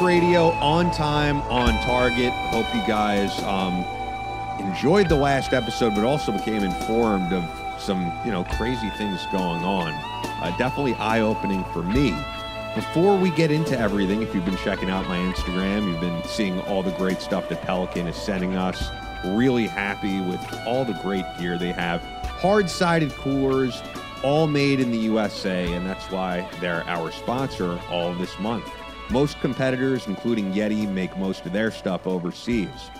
Radio on time, on target. Hope you guys um, enjoyed the last episode, but also became informed of some, you know, crazy things going on. Uh, definitely eye opening for me. Before we get into everything, if you've been checking out my Instagram, you've been seeing all the great stuff that Pelican is sending us. Really happy with all the great gear they have. Hard sided coolers, all made in the USA, and that's why they're our sponsor all this month. Most competitors, including Yeti, make most of their stuff overseas.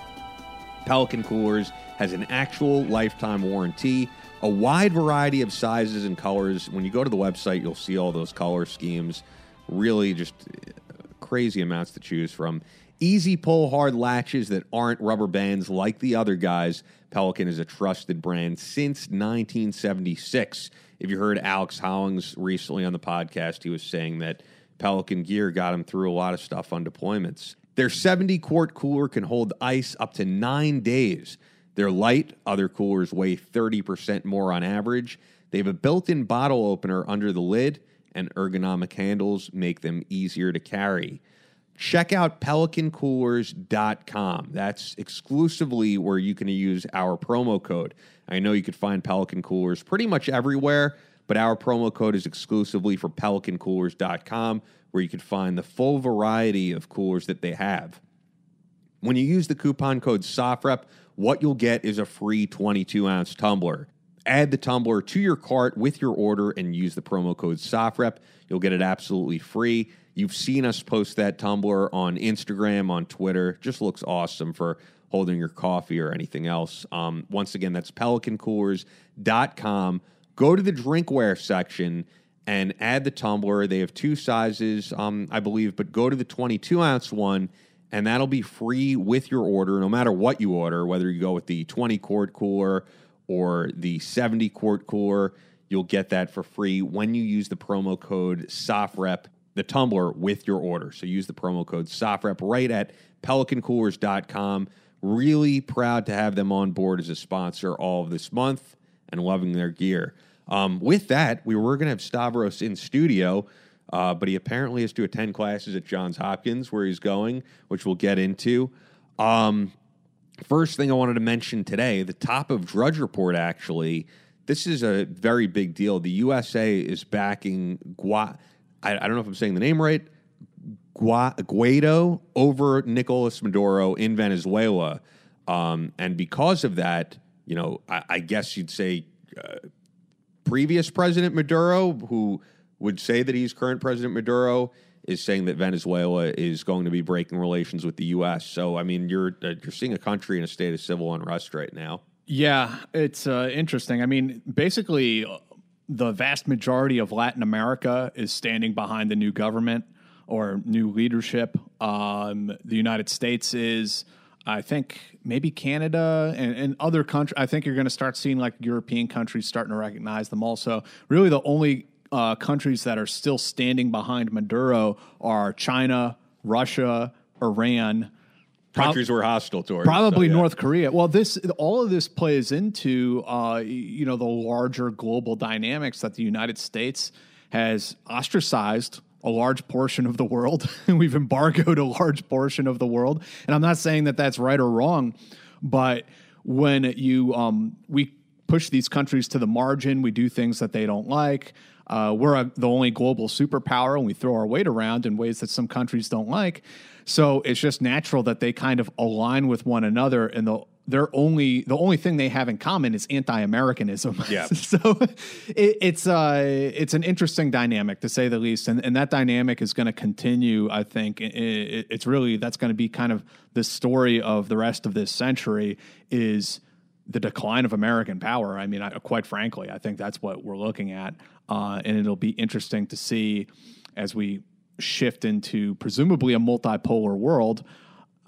Pelican Coolers has an actual lifetime warranty, a wide variety of sizes and colors. When you go to the website, you'll see all those color schemes. Really, just uh, crazy amounts to choose from. Easy pull hard latches that aren't rubber bands like the other guys. Pelican is a trusted brand since 1976. If you heard Alex Hollings recently on the podcast, he was saying that Pelican gear got them through a lot of stuff on deployments. Their 70 quart cooler can hold ice up to nine days. They're light, other coolers weigh 30% more on average. They have a built in bottle opener under the lid, and ergonomic handles make them easier to carry. Check out pelicancoolers.com. That's exclusively where you can use our promo code. I know you could find Pelican Coolers pretty much everywhere, but our promo code is exclusively for pelicancoolers.com, where you can find the full variety of coolers that they have. When you use the coupon code SOFREP, what you'll get is a free 22 ounce tumbler. Add the tumbler to your cart with your order and use the promo code SOFREP. You'll get it absolutely free. You've seen us post that tumbler on Instagram, on Twitter. Just looks awesome for holding your coffee or anything else. Um, once again, that's pelicancoolers.com Go to the drinkware section and add the tumbler. They have two sizes, um, I believe, but go to the 22 ounce one, and that'll be free with your order, no matter what you order, whether you go with the 20 quart cooler or the 70 quart cooler. You'll get that for free when you use the promo code SOFREP, the tumbler, with your order. So use the promo code SOFREP right at pelicancoolers.com. Really proud to have them on board as a sponsor all of this month and loving their gear. Um, with that, we were going to have Stavros in studio, uh, but he apparently has to attend classes at Johns Hopkins, where he's going, which we'll get into. Um, first thing I wanted to mention today the top of Drudge Report, actually, this is a very big deal. The USA is backing Gua. I, I don't know if I'm saying the name right. Gua, Guaido over Nicolas Maduro in Venezuela. Um, and because of that, you know, I, I guess you'd say uh, previous President Maduro, who would say that he's current President Maduro, is saying that Venezuela is going to be breaking relations with the U.S. So, I mean, you're uh, you're seeing a country in a state of civil unrest right now. Yeah, it's uh, interesting. I mean, basically, the vast majority of Latin America is standing behind the new government or new leadership. Um, the United States is. I think maybe Canada and, and other countries. I think you're going to start seeing like European countries starting to recognize them. Also, really, the only uh, countries that are still standing behind Maduro are China, Russia, Iran. Countries we're hostile towards. Probably so, yeah. North Korea. Well, this all of this plays into uh, you know the larger global dynamics that the United States has ostracized a large portion of the world. We've embargoed a large portion of the world, and I'm not saying that that's right or wrong, but when you um, we push these countries to the margin, we do things that they don't like. Uh, we're a, the only global superpower, and we throw our weight around in ways that some countries don't like. So it's just natural that they kind of align with one another in the their only the only thing they have in common is anti-Americanism. Yeah. so it, it's uh it's an interesting dynamic to say the least, and and that dynamic is going to continue. I think it, it, it's really that's going to be kind of the story of the rest of this century is the decline of American power. I mean, I, quite frankly, I think that's what we're looking at, uh, and it'll be interesting to see as we shift into presumably a multipolar world,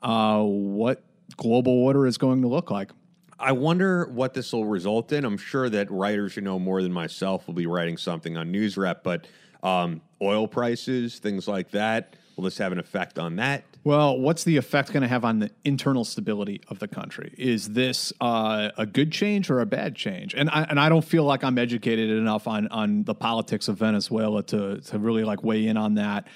uh, what global order is going to look like. I wonder what this will result in. I'm sure that writers who know more than myself will be writing something on NewsRep, but um, oil prices, things like that, will this have an effect on that? Well, what's the effect going to have on the internal stability of the country? Is this uh, a good change or a bad change? And I, and I don't feel like I'm educated enough on on the politics of Venezuela to to really like weigh in on that.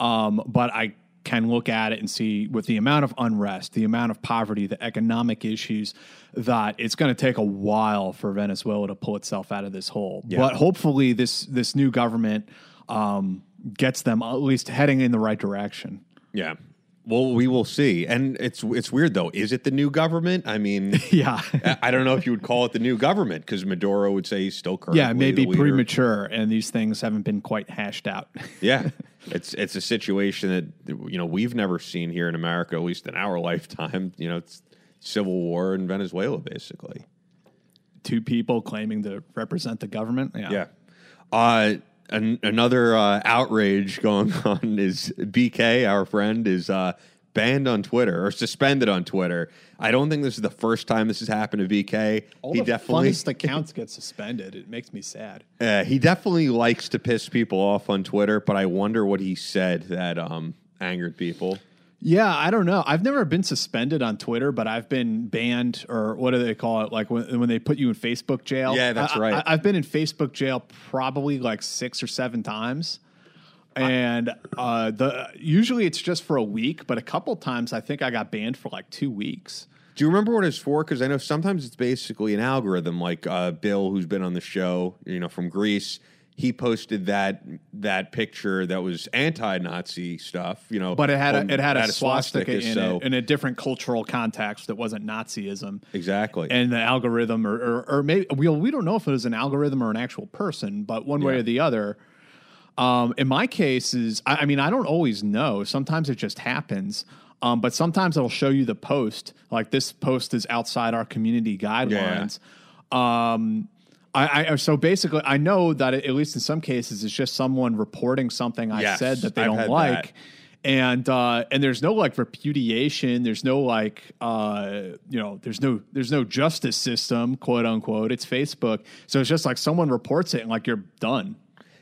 Um, but I can look at it and see with the amount of unrest, the amount of poverty, the economic issues, that it's going to take a while for Venezuela to pull itself out of this hole. Yeah. But hopefully, this this new government um, gets them at least heading in the right direction. Yeah. Well, we will see. And it's it's weird though. Is it the new government? I mean, Yeah. I- don't know if you would call it the new government because Maduro would say he's still currently yeah, maybe premature, and these things haven't been quite hashed out. Yeah, it's it's a situation that you know we've never seen here in America, at least in our lifetime. You know, it's civil war in Venezuela, basically. Two people claiming to represent the government. Yeah. Yeah. Uh, an, another uh, outrage going on is BK, our friend, is uh, banned on Twitter or suspended on Twitter. I don't think this is the first time this has happened to BK. All he the definitely funnest accounts get suspended. It makes me sad. uh, he definitely likes to piss people off on Twitter, but I wonder what he said that um, angered people. Yeah, I don't know. I've never been suspended on Twitter, but I've been banned, or what do they call it? Like when, when they put you in Facebook jail. Yeah, that's I- right. I, have been in Facebook jail probably like six or seven times, and uh, the usually it's just for a week, but a couple times I think I got banned for like two weeks. Do you remember what it's for? Because I know sometimes it's basically an algorithm. Like uh, Bill, who's been on the show, you know, from Greece, he posted that that picture that was anti-Nazi stuff. You know, But it had on- a, it had a swastika, in so it in a different cultural context that wasn't Nazism. exactly. and the algorithm or, or, or maybe we, we don't know if it was an algorithm or an actual person but one way or the other um, in my case is I, I mean i don't always know sometimes it just happens um, but sometimes it'll show you the post like this post is outside our community guidelines um, I, I so basically I know that at least in some cases it's just someone reporting something I Yes, said that they I've don't like that. and uh, and there's no like repudiation. There's no like uh, you know there's no there's no justice system, quote unquote. It's Facebook, so it's just like someone reports it and like you're done.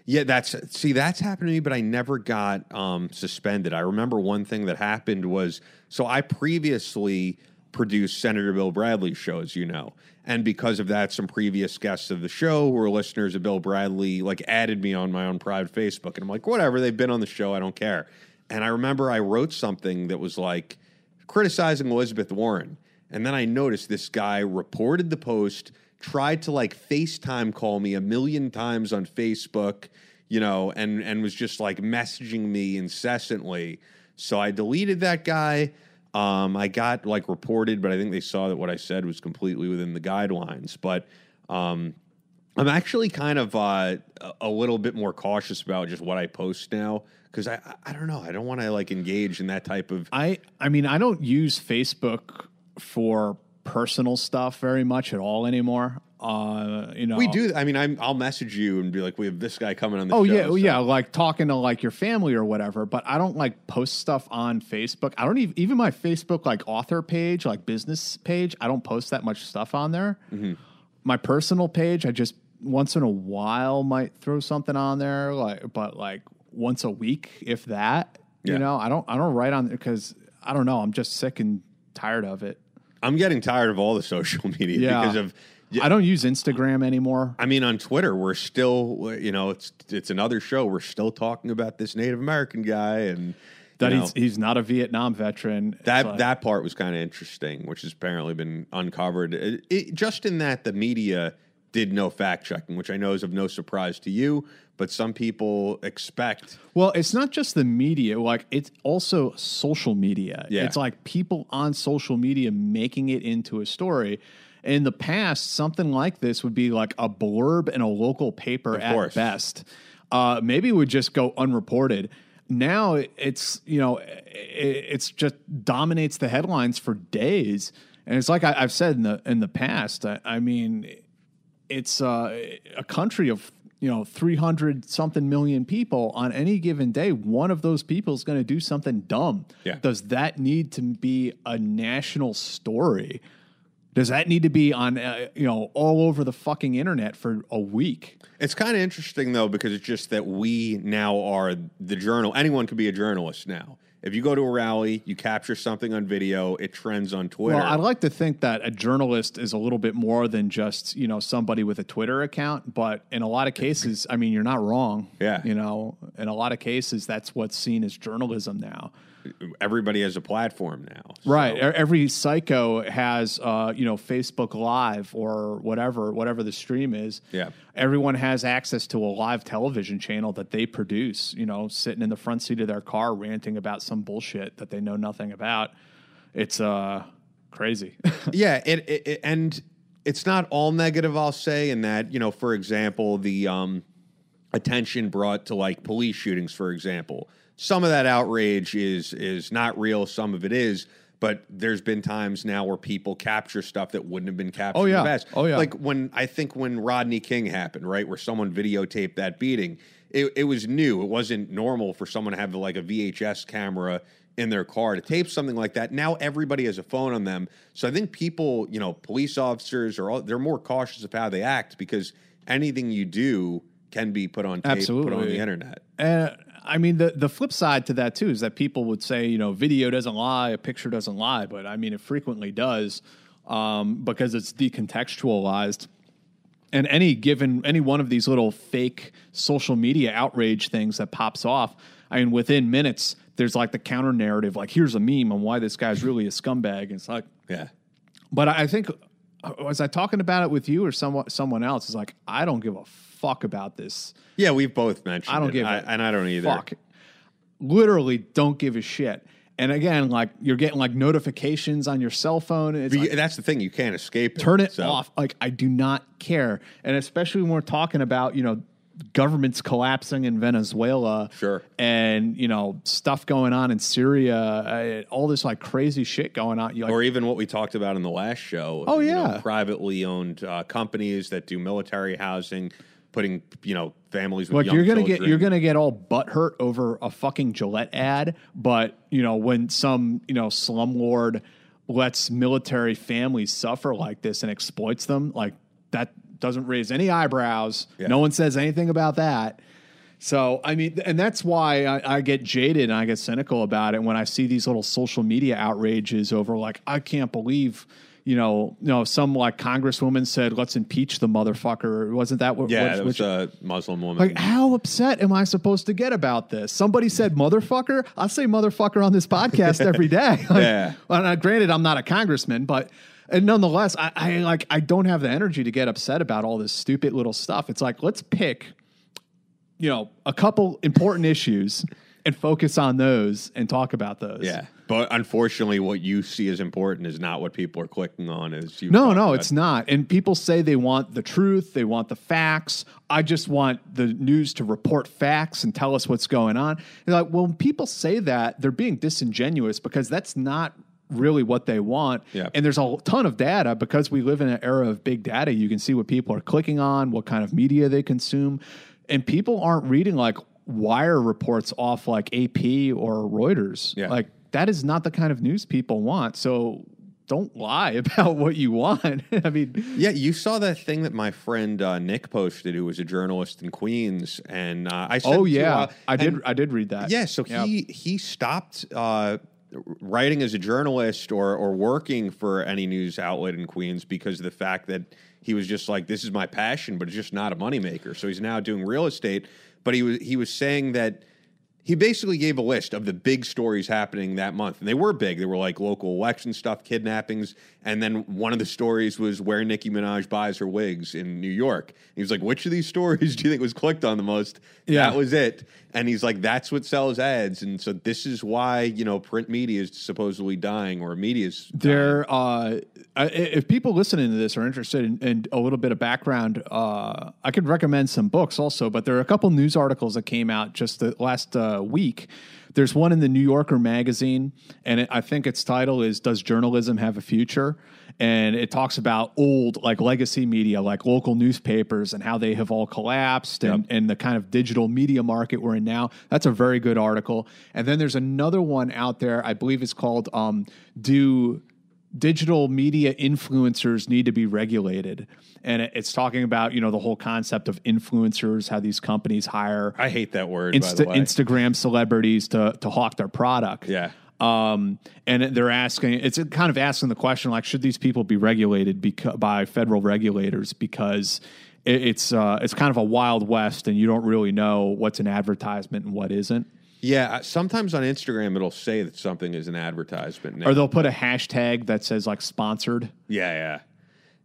Yeah, that's see, that's happened to me, but I never got um, suspended. I remember one thing that happened was so I previously produced Senator Bill Bradley's show, as you know, and because of that, some previous guests of the show who were listeners of Bill Bradley like added me on my own private Facebook, and I'm like, whatever, they've been on the show, I don't care. And I remember I wrote something that was like criticizing Elizabeth Warren. And then I noticed this guy reported the post, tried to like FaceTime call me a million times on Facebook, you know, and and was just like messaging me incessantly. So I deleted that guy. Um, I got like reported, but I think they saw that what I said was completely within the guidelines. But um, I'm actually kind of uh, a- little bit more cautious about just what I post now because I I don't know I don't want to like engage in that type of I I mean I don't use Facebook for personal stuff very much at all anymore. Uh, you know, We do. I mean, I'm, I'll message you and be like, "We have this guy coming on the Oh show." yeah, so- yeah, like talking to like your family or whatever. But I don't like post stuff on Facebook. I don't even even my Facebook like author page, like business page. I don't post that much stuff on there. Mm-hmm. My personal page, I just once in a while might throw something on there, like but like once a week, if that. Yeah. You know, I don't I don't write on because I don't know. I'm just sick and tired of it. I'm getting tired of all the social media Yeah, because of. I don't use Instagram anymore. I mean, on Twitter, we're still, you know, it's it's another show. We're still talking about this Native American guy, and That you know, he's he's not a Vietnam veteran. That like- that part was kind of interesting, which has apparently been uncovered. It, it, just in that the media did no fact checking, which I know is of no surprise to you, but some people expect. Well, it's not just the media, like it's also social media. Yeah. It's like people on social media making it into a story. In the past, something like this would be like a blurb in a local paper at course. best. Uh, maybe it would just go unreported. Now it's you know it, it's just dominates the headlines for days, and it's like I, I've said in the in the past. I, I mean, it's uh, a country of you know 300 something million people on any given day one of those people is going to do something dumb Yeah. does that need to be a national story does that need to be on uh, you know all over the fucking internet for a week It's kind of interesting though because it's just that we now are the journal. Anyone can be a journalist now. If you go to a rally, you capture something on video, it trends on Twitter. well i'd like to think that a journalist is a little bit more than just you know somebody with a twitter account but in a lot of cases i mean you're not wrong Yeah. you know in a lot of cases that's what's seen as journalism now Everybody has a platform now. So- Right. Every psycho has, uh, you know, Facebook Live or whatever, whatever the stream is. Yeah. Everyone has access to a live television channel that they produce. You know, sitting in the front seat of their car ranting about some bullshit that they know nothing about. It's uh crazy. yeah, it, it, it- and it's not all negative. I'll say in that you know, for example, the um, attention brought to like police shootings, for example. Some of that outrage is is not real. Some of it is. But there's been times now where people capture stuff that wouldn't have been captured Oh, in yeah. the past. Oh, yeah. Like when I think when Rodney King happened, right, where someone videotaped that beating, it, it was new. It wasn't normal for someone to have like a VHS camera in their car to tape something like that. Now everybody has a phone on them, so I think people, you know, police officers are all they're more cautious of how they act because anything you do can be put on tape, put on the internet. And I mean, the the flip side to that too is that people would say, you know, video doesn't lie, a picture doesn't lie, but I mean, it frequently does um, because it's decontextualized. And any given any one of these little fake social media outrage things that pops off, I mean, within minutes, there's like the counter narrative, like here's a meme on why this guy's really a scumbag. And it's like, Yeah. but I think uh, was I talking about it with you or someone someone else? It's like I don't give a fuck about this. Yeah, we've both mentioned I don't it. give I, a and I don't either. Fuck. Literally don't give a shit. And again, like you're getting like notifications on your cell phone. It's like, that's the thing, you can't escape turn it so- off. Like I do not care. And especially when we're talking about, you know, governments collapsing in Venezuela. Sure. And, you know, stuff going on in Syria, uh, all this like crazy shit going on. Like, or even what we talked about in the last show. Oh, you know, yeah. privately owned uh, companies that do military housing, putting you know families with Like young you're gonna children. get you're gonna get all butthurt over a fucking Gillette ad, but you know when some you know slumlord lets military families suffer like this and exploits them, like that doesn't raise any eyebrows. Yeah. No one says anything about that. So I mean, and that's why I, I get jaded and I get cynical about it when I see these little social media outrages over like I can't believe. You know, you know, some like congresswoman said, "Let's impeach the motherfucker." Wasn't that what? yeah, which- it which- was a Muslim woman. like, how upset am I supposed to get about this? Somebody said motherfucker. I say motherfucker on this podcast every day. Like, Yeah. Well, now, granted, I'm not a congressman, but and nonetheless, I, I like I don't have the energy to get upset about all this stupid little stuff. It's like let's pick, you know, a couple important issues and focus on those and talk about those. yeah, but unfortunately, what you see as important is not what people are clicking on. Is you No, no, about. it's not. And people say they want the truth, they want the facts. I just want the news to report facts and tell us what's going on. And like, well, when people say that, they're being disingenuous because that's not really what they want. Yeah. And there's a ton of data because we live in an era of big data. You can see what people are clicking on, what kind of media they consume. And people aren't reading like wire reports off like AP or Reuters. Yeah. Like that is not the kind of news people want. So don't lie about what you want. I mean, Yeah, you saw that thing that my friend uh, Nick posted, who was a journalist in Queens, and uh, I. Oh it to yeah, uh, I did. I did read that. Yeah, so Yep. he he stopped uh, writing as a journalist or or working for any news outlet in Queens because of the fact that he was just like, this is my passion, but it's just not a moneymaker. So he's now doing real estate. But he was he was saying that he basically gave a list of the big stories happening that month. And they were big. They were like local election stuff, kidnappings. And then one of the stories was where Nicki Minaj buys her wigs in New York. He was like, which of these stories do you think was clicked on the most? Yeah. That was it. And he's like, that's what sells ads. And so this is why, you know, print media is supposedly dying or media's dying. There, uh, if people listening to this are interested in, in a little bit of background, uh, I could recommend some books also. But there are a couple news articles that came out just the last uh, week. There's one in the New Yorker magazine, and it, I think its title is "Does Journalism Have a Future?" And it talks about old, like legacy media, like local newspapers, and how they have all collapsed, and, and the kind of digital media market we're in now. That's a very good article. And then there's another one out there, I believe it's called um, "Do." Digital media influencers need to be regulated and it's talking about you know the whole concept of influencers how these companies hire I hate that word, by Insta- the way. instagram celebrities to to hawk their product Yeah. um, and they're asking it's kind of asking the question like should these people be regulated beca- by federal regulators because it, it's uh, it's kind of a wild west and you don't really know what's an advertisement and what isn't Yeah, sometimes on Instagram it'll say that something is an advertisement. Now. or they'll put a hashtag that says like sponsored yeah, yeah.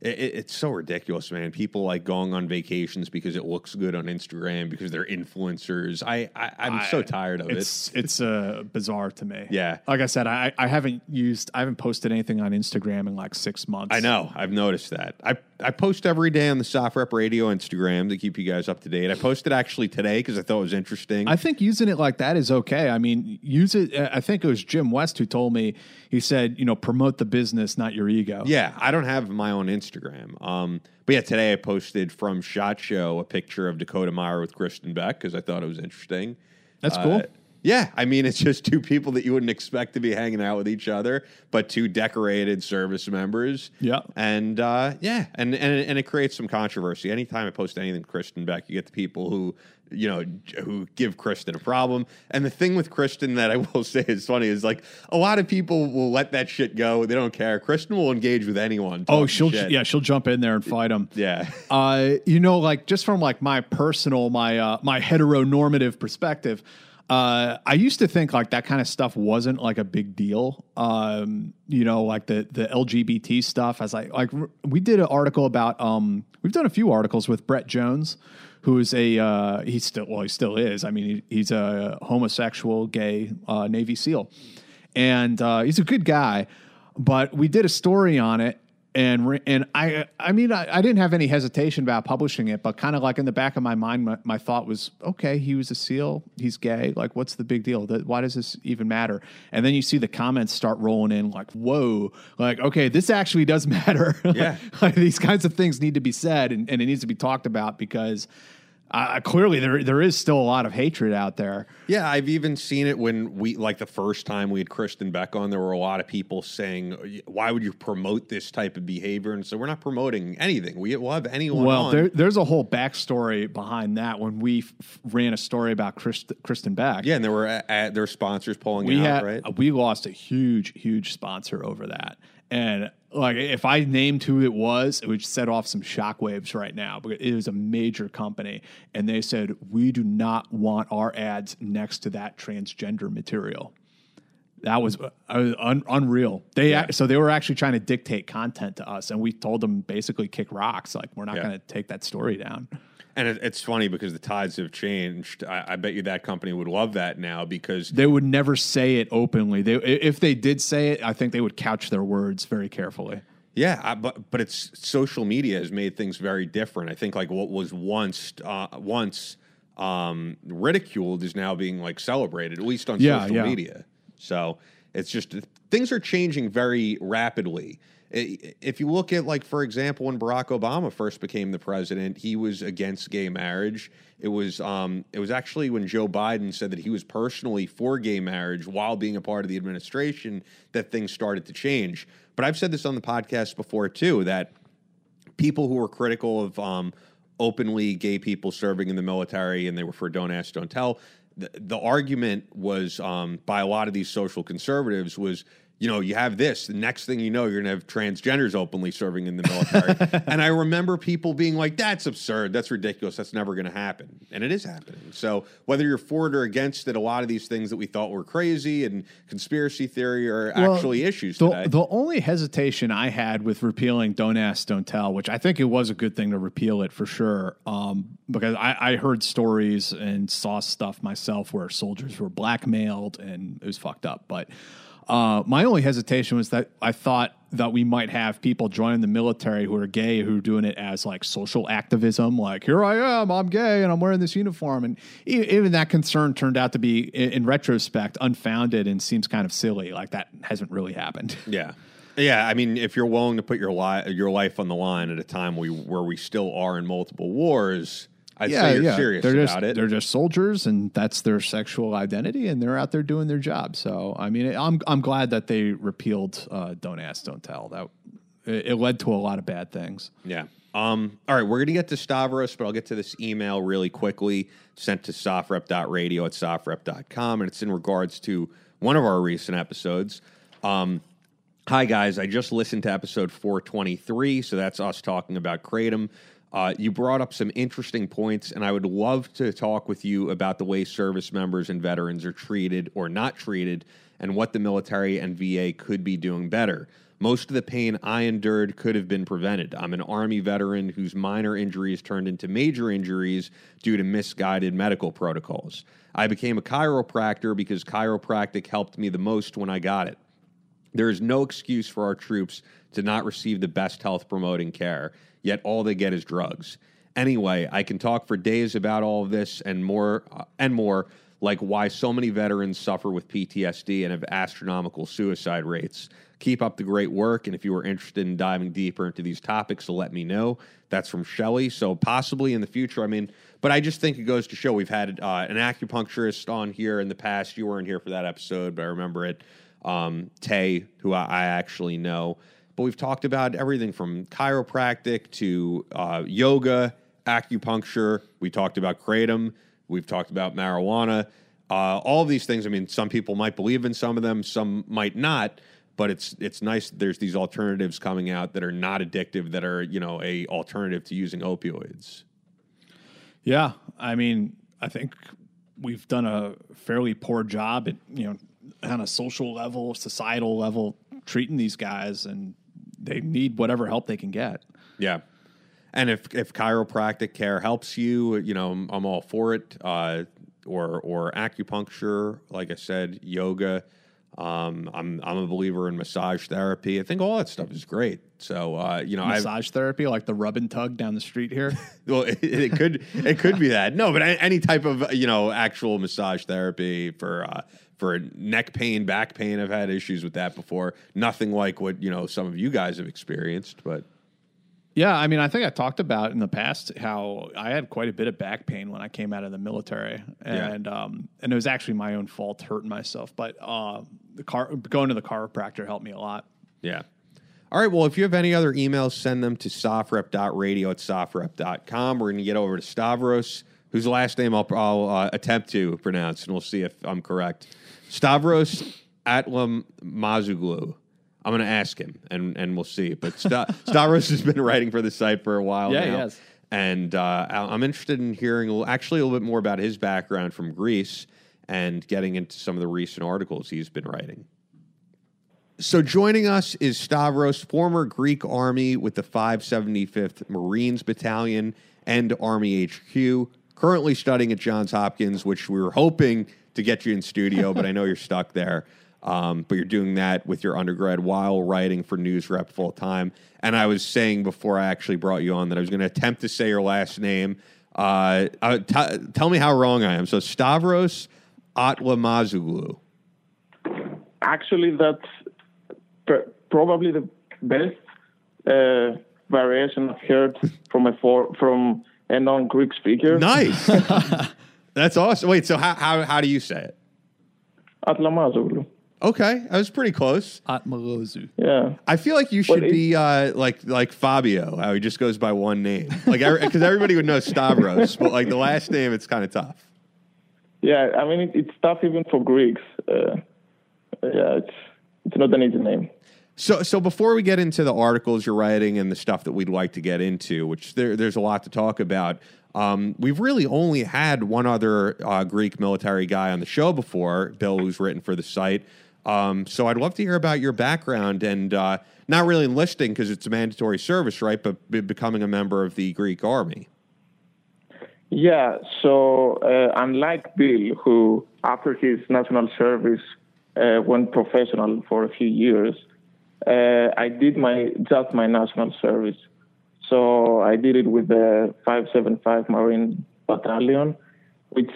It, it- it's so ridiculous, man. People like going on vacations because it looks good on Instagram because they're influencers. I, I I'm so tired of it. it's it's uh, bizarre to me. Yeah. like I said, I I haven't used I haven't posted anything on Instagram in like six months. I know. I've noticed that. I I post every day on the SOFREP Radio Instagram to keep you guys up to date. I posted actually today because I thought it was interesting. I think using it like that is okay. I mean, use it. uh, I think it was Jim West who told me. He said, you know, promote the business, not your ego. Yeah, I don't have my own Instagram. Um, but yeah, today I posted from Shot Show a picture of Dakota Meyer with Kristen Beck because I thought it was interesting. That's Uh, cool. Yeah, I mean, it's just two people that you wouldn't expect to be hanging out with each other, but two decorated service members. Yeah. and uh, yeah, and, and and it creates some controversy. Anytime I post anything Kristen Beck, you get the people who you know who give Kristen a problem. And the thing with Kristen that I will say is funny is like a lot of people will let that shit go. They don't care. Kristen will engage with anyone. Oh, she'll shit. yeah, she'll jump in there and fight him. yeah. Uh, you know, like just from like my personal, my uh, my heteronormative perspective, uh, I used to think like that kind of stuff wasn't like a big deal. Um, you know, like the the LGBT stuff. As like, r- we did an article about. Um, we've done a few articles with Brett Jones, who is a uh, he's still well, he still is. I mean, he, he's a homosexual, gay uh, Navy SEAL, and uh, he's a good guy. But we did a story on it, and and I I mean I, I didn't have any hesitation about publishing it, but kind of like in the back of my mind, my, my thought was, okay, he was a SEAL, he's gay, like what's the big deal? That why does this even matter? And then you see the comments start rolling in, like whoa, like okay, this actually does matter. Yeah. like, these kinds of things need to be said, and, and it needs to be talked about because. Uh, clearly, there there is still a lot of hatred out there. Yeah, I've even seen it when we like the first time we had Kristen Beck on. There were a lot of people saying, "Why would you promote this type of behavior?" And so we're not promoting anything. We will have anyone Well, there, there's a whole backstory behind that. When we f- ran a story about Christ, Kristen Beck, yeah, and there were were sponsors pulling we out, had right? we lost a huge, huge sponsor over that. And like, if I named who it was, it would set off some shockwaves right now. Because it is a major company, and they said we do not want our ads next to that transgender material. That was uh, un- unreal. They ac- so they were actually trying to dictate content to us, and we told them basically kick rocks. Like we're not Yeah. going to take that story down. And it, it's funny because the tides have changed. I, I bet you that company would love that now because They would never say it openly. They if they did say it, I think they would couch their words very carefully. Yeah, I, but but it's social media has made things very different. I think like what was once uh, once um, ridiculed is now being like celebrated, at least on Yeah, social yeah. media. So it's just things are changing very rapidly. If you look at like for example, when Barack Obama first became the president, he was against gay marriage. It was um, it was actually when Joe Biden said that he was personally for gay marriage while being a part of the administration that things started to change. But I've said this on the podcast before too that people who were critical of um, openly gay people serving in the military and they were for don't ask, don't tell. The, the argument was um, by a lot of these social conservatives was you know, you have this. The next thing you know, you're going to have transgenders openly serving in the military. and I remember people being like, that's absurd. That's ridiculous. That's never going to happen. And it is happening. So whether you're for it or against it, a lot of these things that we thought were crazy and conspiracy theory are Well, actually issues The, today. the only hesitation I had with repealing "Don't Ask, Don't Tell," which I think it was a good thing to repeal it for sure, um, because I, I heard stories and saw stuff myself where soldiers were blackmailed and it was fucked up. But uh, my only hesitation was that I thought that we might have people joining the military who are gay who are doing it as like social activism, like here I am, I'm gay and I'm wearing this uniform, and even that concern turned out to be, in, in retrospect, unfounded and seems kind of silly. Like that hasn't really happened. Yeah. Yeah, I mean, if you're willing to put your li- your life on the line at a time we, where we still are in multiple wars, I'd say you're serious they're about just, it. They're just soldiers, and that's their sexual identity, and they're out there doing their job. So, I mean, I'm I'm glad that they repealed uh, "Don't Ask, Don't Tell." That it, it led to a lot of bad things. Yeah. Um, all right, we're going to get to Stavros, but I'll get to this email really quickly sent to sofrep.radio at sofrep.com, and it's in regards to one of our recent episodes. Um, hi, guys. I just listened to episode 423, so that's us talking about Kratom. Uh, you brought up some interesting points, and I would love to talk with you about the way service members and veterans are treated or not treated, and what the military and VA could be doing better. Most of the pain I endured could have been prevented. I'm an Army veteran whose minor injuries turned into major injuries due to misguided medical protocols. I became a chiropractor because chiropractic helped me the most when I got it. There is no excuse for our troops to not receive the best health promoting care, yet all they get is drugs. Anyway, I can talk for days about all of this and more uh, and more like why so many veterans suffer with PTSD and have astronomical suicide rates. Keep up the great work and if you are interested in diving deeper into these topics, so let me know. That's from Shelley. So possibly in the future, I mean, but I just think it goes to show we've had uh, an acupuncturist on here in the past. You weren't here for that episode, but I remember it um, Tay, who I, I actually know. But we've talked about everything from chiropractic to uh, yoga, acupuncture. We talked about kratom. We've talked about marijuana. Uh, all these things. I mean, some people might believe in some of them, some might not. But it's it's nice. There's these alternatives coming out that are not addictive, that are you know a alternative to using opioids. Yeah, I mean, I think we've done a fairly poor job at you know on a social level, societal level, treating these guys, and they need whatever help they can get. Yeah. And if if chiropractic care helps you, you know, I'm, I'm all for it. Uh, or or acupuncture, like I said, yoga. Um, I'm I'm a believer in massage therapy. I think all that stuff is great. So uh, you know, I've, Massage therapy, like the rub and tug down the street here. well, it, it could it could be that. No, but any type of you know actual massage therapy for uh, for neck pain, back pain. I've had issues with that before. Nothing like what you know some of you guys have experienced, but Yeah, I mean, I think I talked about in the past how I had quite a bit of back pain when I came out of the military, and um, and it was actually my own fault hurting myself. But uh, the car going to the chiropractor helped me a lot. Yeah. All right. Well, if you have any other emails, send them to sofrep.radio at sofrep.com. We're going to get over to Stavros, whose last name I'll, I'll uh, attempt to pronounce, and we'll see if I'm correct. Stavros Atlam Mazuglu. I'm going to ask him, and, and we'll see. But Sta- Stavros has been writing for the site for a while Yeah, he now. has. And uh, I- I'm interested in hearing a little- actually a little bit more about his background from Greece and getting into some of the recent articles he's been writing. So joining us is Stavros, former Greek Army with the 575th Marines Battalion and Army HQ, currently studying at Johns Hopkins, which we were hoping to get you in studio, but I know you're stuck there. Um, but you're doing that with your undergrad while writing for NewsRep full time. And I was saying before I actually brought you on that I was going to attempt to say your last name. Uh, uh, t- tell me how wrong I am. So Stavros Atlamazoglou. Actually, that's pr- probably the best uh, variation I've heard from a for- from a non-Greek speaker. Nice. That's awesome. Wait, so how, how how do you say it? Atlamazoglou. Okay, I was pretty close. Atmalozu. Yeah. I feel like you should Well, be uh, like like Fabio, how he just goes by one name, like because everybody would know Stavros, but like the last name, it's kind of tough. Yeah, I mean, it, it's tough even for Greeks. Uh, yeah, it's it's not an easy name. So, so before we get into the articles you're writing and the stuff that we'd like to get into, which there, there's a lot to talk about, um, we've really only had one other uh, Greek military guy on the show before, Bill, who's written for the site. Um, so I'd love to hear about your background and uh, not really enlisting because it's a mandatory service, right? But be- becoming a member of the Greek army. Yeah. So uh, unlike Bill, who after his national service uh, went professional for a few years, uh, I did my just my national service. So I did it with the 575 Marine Battalion, which,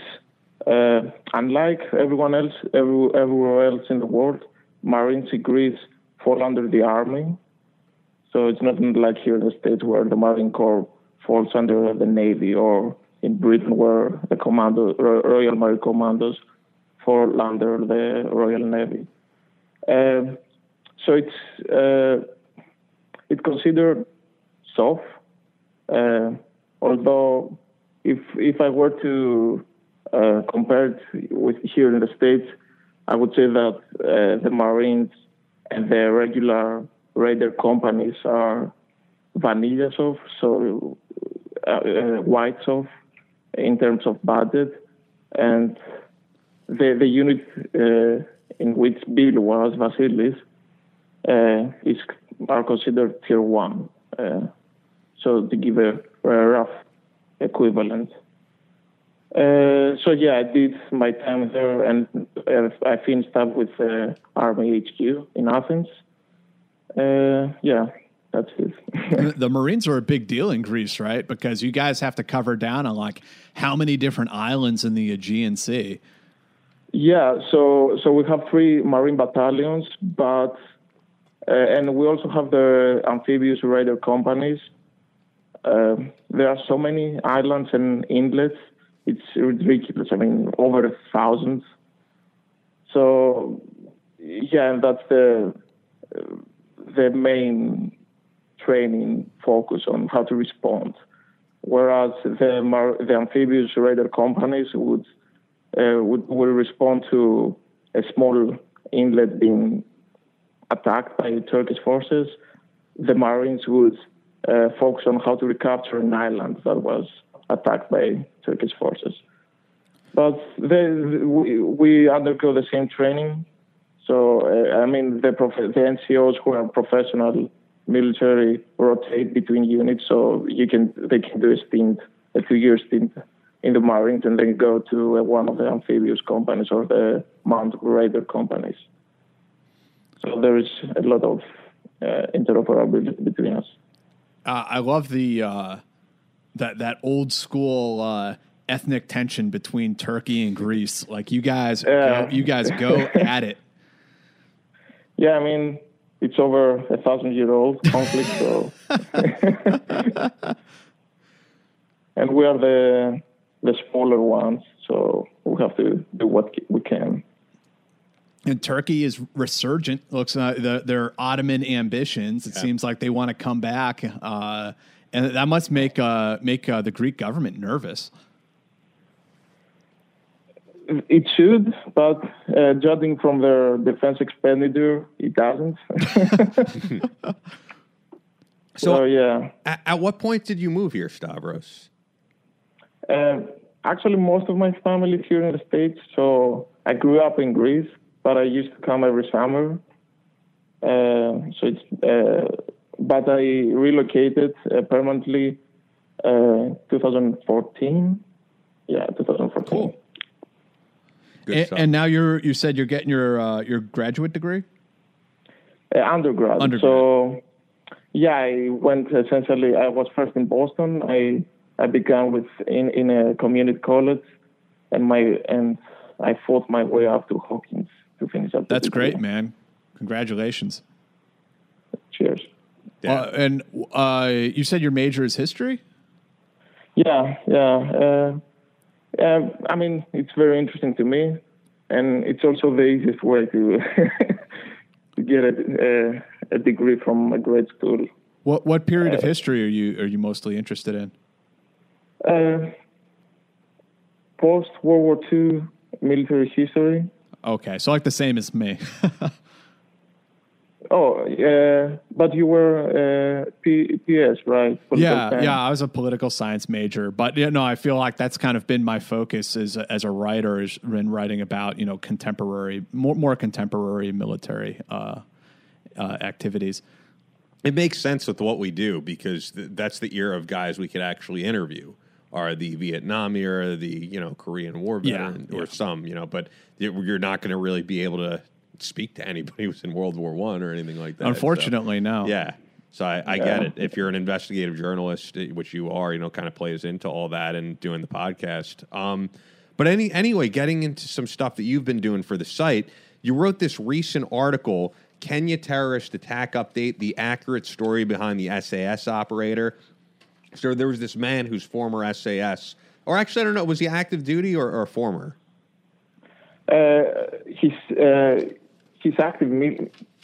uh, unlike everyone else, every, everywhere else in the world, Marines in Greece fall under the Army. So it's not like here in the States where the Marine Corps falls under the Navy or in Britain where the commando, Royal Marine Commandos fall under the Royal Navy. Um, so it's uh, it's considered soft. Uh, although, if if I were to uh, compare it with here in the states, I would say that uh, the Marines and the regular raider companies are vanilla soft, so uh, uh, white soft in terms of budget, and the the unit uh, in which Bill was Vasilis is are considered tier one. So to give a, a rough equivalent. Uh, so yeah, I did my time there, and uh, I finished up with uh, Army HQ in Athens. yeah, that's it. the Marines are a big deal in Greece, right? Because you guys have to cover down on like how many different islands in the Aegean Sea. Yeah, so so we have three Marine battalions, but uh, and we also have the amphibious raider companies. Uh, there are so many islands and inlets; it's ridiculous. I mean, over a thousand. So, yeah, that's the the main training focus on how to respond. Whereas the the amphibious raider companies would uh, would will respond to a small inlet being attacked by Turkish forces, the Marines would uh, focus on how to recapture an island that was attacked by Turkish forces. But they, we, we, undergo the same training. So, uh, I mean, the, prof- the NCOs who are professional military rotate between units, so you can they can do a stint, a two-year stint in the Marines, and then go to uh, one of the amphibious companies or the manned raider companies. So there is a lot of uh, interoperability between us. Uh, I love the uh, that that old school uh, ethnic tension between Turkey and Greece. Like you guys, go, you guys go at it. Yeah, I mean it's over a thousand year old conflict, so and we are the the smaller ones, so we have to do what we can and Turkey is resurgent. Looks like uh, the, their Ottoman ambitions. It yeah. seems like they want to come back, uh, and that must make uh, make uh, the Greek government nervous. It should, but uh, judging from their defense expenditure, it doesn't. so, so, yeah. At, at, what point did you move here, Stavros? Uh, actually, most of my family is here in the states. So I grew up in Greece but I used to come every summer. Uh, so it's, uh, but I relocated uh, permanently uh, 2014. Yeah, 2014. Cool. And, and, now you're you said you're getting your uh, your graduate degree. Uh, undergrad. undergrad. So yeah, I went essentially. I was first in Boston. I I began with in in a community college, and my and I fought my way up to Hopkins to finish up. That's great, man. Congratulations. Cheers. Uh, and uh, you said your major is history. Yeah, yeah. Uh, uh, I mean, it's very interesting to me, and it's also the easiest way to to get a, a, degree from a grade school. What what period of uh, history are you are you mostly interested in? Uh, Post World War II military history. Okay, so like the same as me. Oh, yeah, but you were uh, P- PS, right? Political yeah, science. yeah. I was a political science major, but you know, I feel like that's kind of been my focus as a, as a writer, is in writing about you know contemporary, more more contemporary military uh, uh, activities. It makes sense with what we do because th- that's the era of guys we could actually interview. Are the Vietnam era, the you know Korean War veteran, yeah, or yeah. some you know, but you're not going to really be able to speak to anybody who was in World War One or anything like that. Unfortunately, so, no. Yeah. So I, I yeah. get it. If you're an investigative journalist, eh, which you are, you know, kind of plays into all that and doing the podcast. Um, but any anyway, getting into some stuff that you've been doing for the site, you wrote this recent article, Kenya terrorist attack update: the accurate story behind the SAS operator. So there was this man who's former SAS, or actually, I don't know, was he active duty or, or former? Uh, he's uh, he's active.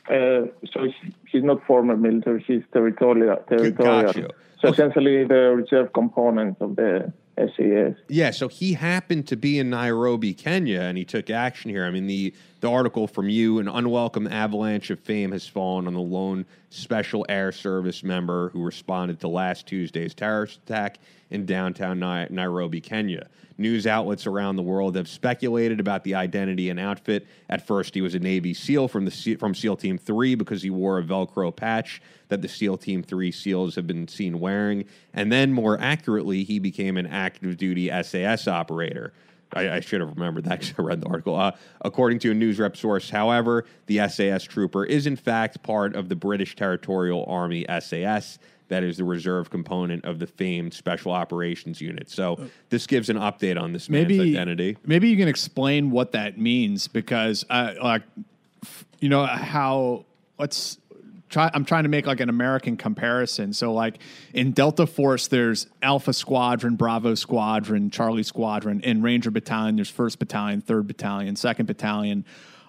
Uh, so he's not former military. He's territorial. Territorial. So essentially, the reserve component of the SAS. Yeah, so he happened to be in Nairobi, Kenya, and he took action here. I mean, the the article from you, an unwelcome avalanche of fame has fallen on the lone Special Air Service member who responded to last Tuesday's terrorist attack in downtown Nairobi, Kenya. News outlets around the world have speculated about the identity and outfit. At first, he was a Navy SEAL from the from SEAL Team Three because he wore a Velcro patch that the SEAL Team Three SEALs have been seen wearing, and then more accurately, he became an active duty SAS operator. I, I, should have remembered that because I read the article. Uh, according to a NewsRep source, however, the SAS trooper is in fact part of the British Territorial Army SAS that is the reserve component of the famed Special Operations Unit. So this gives an update on this maybe, man's identity. Maybe you can explain what that means because, uh, like, you know how let's try. I'm trying to make like an American comparison. So, like in Delta Force, there's Alpha Squadron, Bravo Squadron, Charlie Squadron. In Ranger Battalion, there's First Battalion, Third Battalion, Second Battalion.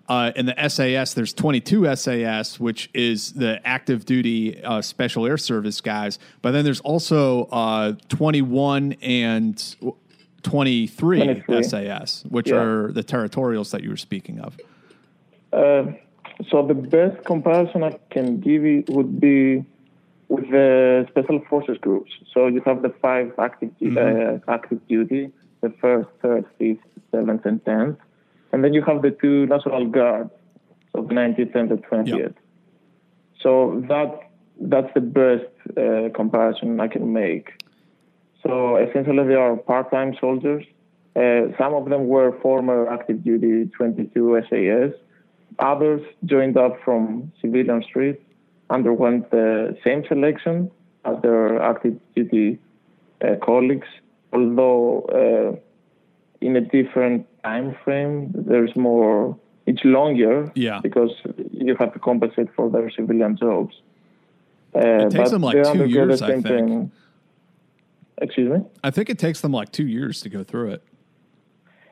Uh, in the SAS, there's 22 SAS, which is the active duty uh, Special Air Service guys. But then there's also uh, 21 and 23, 23. SAS, which yeah. are the territorials that you were speaking of. Uh, so the best comparison I can give you would be with the Special Forces groups. So you have the five active, mm-hmm. Uh, active duty, the first, third, fifth, seventh, and tenth and then you have the two National Guards of the 19th and the 20th. Yep. So that that's the best uh, comparison I can make. So essentially, they are part-time soldiers. Uh, some of them were former active duty 22 SAS. Others joined up from civilian street, underwent the same selection as their active duty uh, colleagues, although uh, in a different time frame. There's more. It's longer. Yeah. Because you have to compensate for their civilian jobs. Uh, it takes them like two years. I think. Thing. Excuse me. I think it takes them like two years to go through it.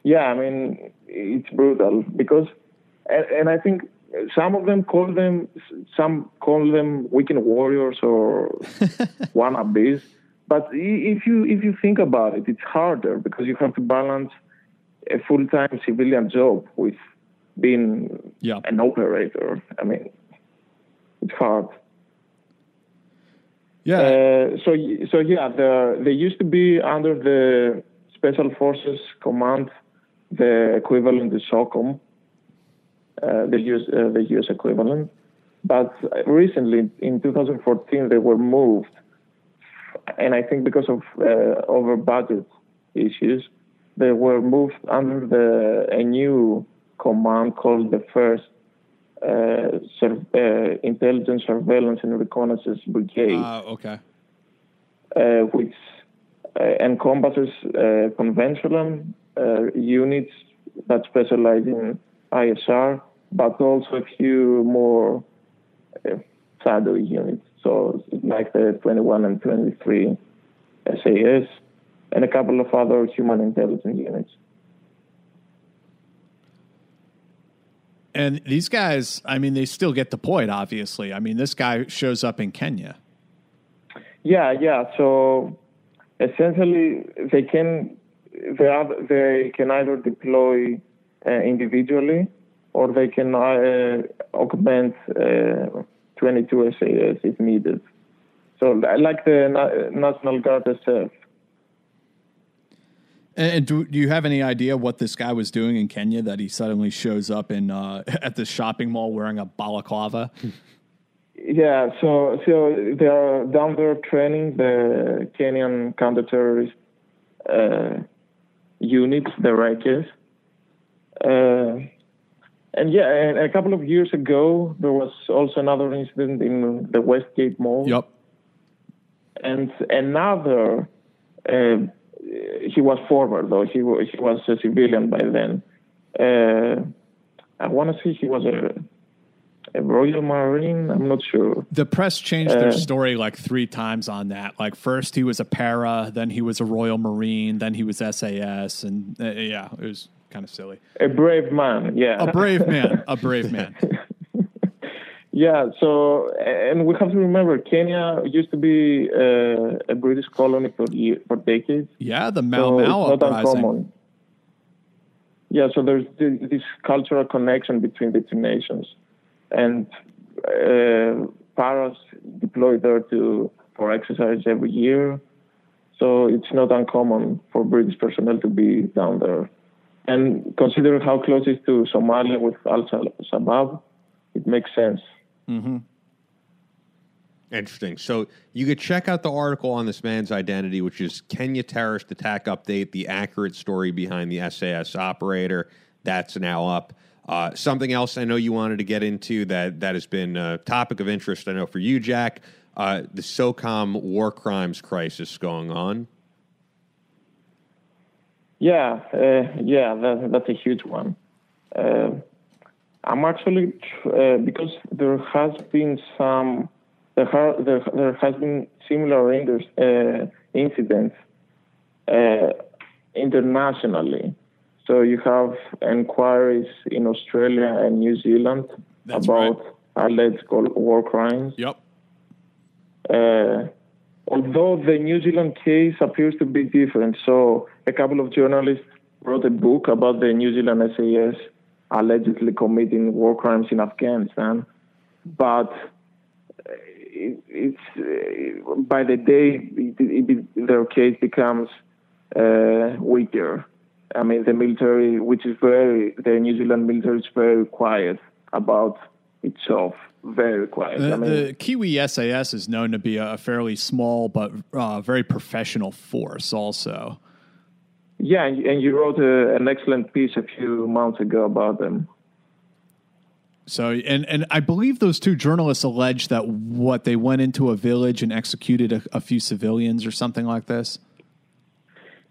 Yeah, I mean it's brutal because, and, and I think some of them call them some call them weekend warriors or wannabes but if you if you think about it, it's harder because you have to balance a full time civilian job with being yeah. an operator. I mean, it's hard. Yeah. Uh, so so yeah, the, they used to be under the Special Forces Command, the equivalent to SOCOM, the US uh, the US equivalent. But recently, in 2014, they were moved and I think because of uh, over budget issues, they were moved under the a new command called the First uh, Sur- uh, Intelligence Surveillance and Reconnaissance Brigade. Uh, okay. Uh, which uh, encompasses conventional units that specialize in ISR, but also a few more shadow units. So like the 21 and 23 SAS and a couple of other human intelligence units. And these guys, I mean, they still get deployed, obviously. I mean, this guy shows up in Kenya. Yeah, yeah. So essentially, they can they, are, they can either deploy uh, individually or they can uh, augment uh, 22 SAS if needed. So, like the Na- National Guard itself. And do, do you have any idea what this guy was doing in Kenya that he suddenly shows up in uh, at the shopping mall wearing a balaclava? Yeah, so so they are down there training the Kenyan counterterrorist uh, units, the Recces. Uh, and yeah, and a couple of years ago, there was also another incident in the Westgate Mall. Yep. And another, uh, he was former though. He was, he was a civilian by then. Uh, I want to say he was a, a Royal Marine. I'm not sure. The press changed their story like three times on that. Like first he was a para, then he was a Royal Marine, then he was SAS, and uh, yeah, it was kind of silly. A brave man, yeah. A brave man, a brave man. Yeah, so and we have to remember Kenya used to be uh, a British colony for for decades. Yeah, the So Mau not uprising. uncommon. Yeah, so there's this cultural connection between the two nations, and uh, paras deploy there to for exercise every year. So it's not uncommon for British personnel to be down there. And considering how close it is to Somalia with Al Shabaab, it makes sense. Interesting. So you could check out the article on this man's identity, which is Kenya terrorist attack update: the accurate story behind the SAS operator. That's now up. Uh, something else I know you wanted to get into that that has been a topic of interest. I know for you, Jack, uh, the SOCOM war crimes crisis going on. Yeah, uh, yeah, that, that's a huge one. Uh, I'm actually uh, because there has been some there, ha- there, there has been similar indus- uh, incidents uh, internationally. So you have inquiries in Australia and New Zealand That's about alleged war crimes. Yep. Although the New Zealand case appears to be different. So a couple of journalists wrote a book about the New Zealand SAS allegedly committing war crimes in Afghanistan, but uh, it, it's uh, by the day it, it, their case becomes uh, weaker. I mean, the military, which is very, the New Zealand military is very quiet about itself. Very quiet. The, I mean, the Kiwi SAS is known to be a fairly small but uh, very professional force, also. Yeah, and, and you wrote a, an excellent piece a few months ago about them. So, and and I believe those two journalists allege that what they went into a village and executed a, a few civilians or something like this.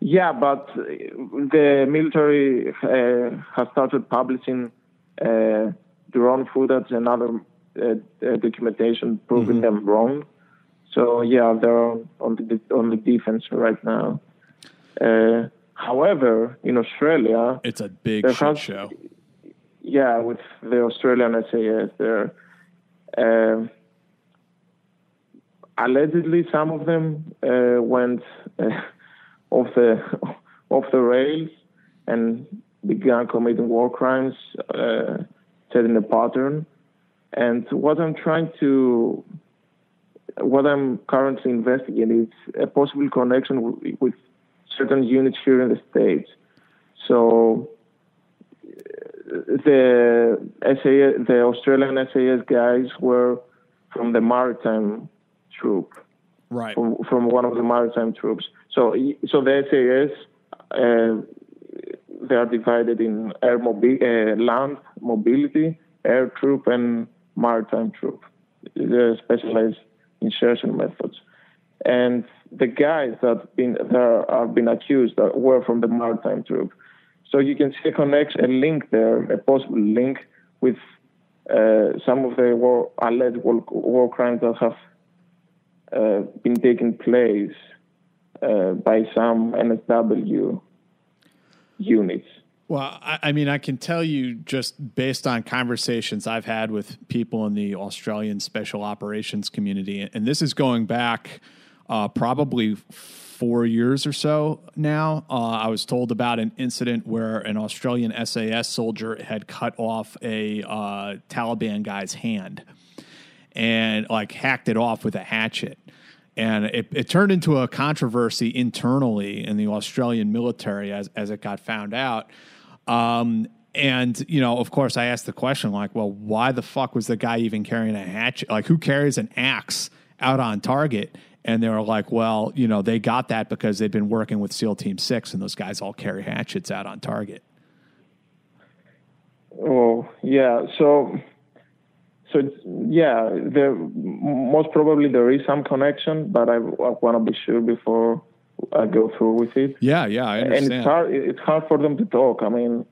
Yeah, but uh, the military uh, has started publishing uh, drone footage and other uh, uh, documentation proving them wrong. So yeah, they're on the on the defense right now. Uh, however, in Australia, It's a big shit has- show. yeah, with the Australian SAS there. Um allegedly, some of them uh, went uh, off the off the rails and began committing war crimes, uh, setting a pattern. And what I'm trying to, what I'm currently investigating is a possible connection with, with certain units here in the states. So the SAS, the Australian SAS guys were from the maritime troop, Right. from, from one of the maritime troops. So, so the SAS, uh, they are divided in air mobi- uh, land mobility, air troop, and maritime troop. They specialize insertion methods. And the guys that been are been accused were from the maritime troop. So you can see a connection, a link there, a possible link with uh, some of the war, alleged war, war crimes that have uh, been taking place uh, by some NSW units. Well, I, I mean, I can tell you just based on conversations I've had with people in the Australian special operations community, and this is going back uh, probably four years or so now. Uh, I was told about an incident where an Australian SAS soldier had cut off a uh, Taliban guy's hand and like hacked it off with a hatchet. And it, it turned into a controversy internally in the Australian military as, as it got found out. Um, and you know, of course, I asked the question like, well, why the fuck was the guy even carrying a hatchet? Like, who carries an axe out on target? And they were like, well, you know, they got that because they'd been working with SEAL Team Six, and those guys all carry hatchets out on target. Oh yeah, so so yeah, there most probably there is some connection, but I, I want to be sure before I go through with it. Yeah, yeah, I understand. And it's hard. It's hard for them to talk. I mean,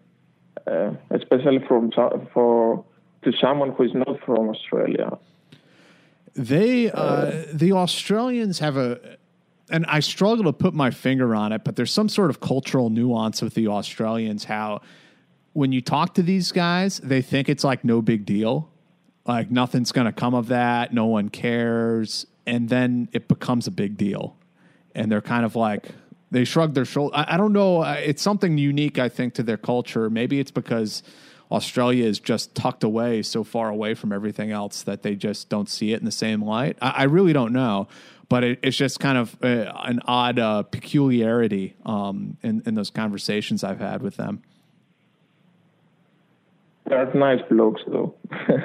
uh, especially from for to someone who is not from Australia. They uh, the Australians have a and I struggle to put my finger on it, but there's some sort of cultural nuance with the Australians how when you talk to these guys, they think it's like no big deal. Like nothing's going to come of that, no one cares, and then it becomes a big deal. And they're kind of like they shrug their shoulders. I, I don't know. It's something unique, I think, to their culture. Maybe it's because Australia is just tucked away so far away from everything else that they just don't see it in the same light. I, I really don't know, but it, it's just kind of uh, an odd uh, peculiarity um, in, in those conversations I've had with them. They're nice blokes, though.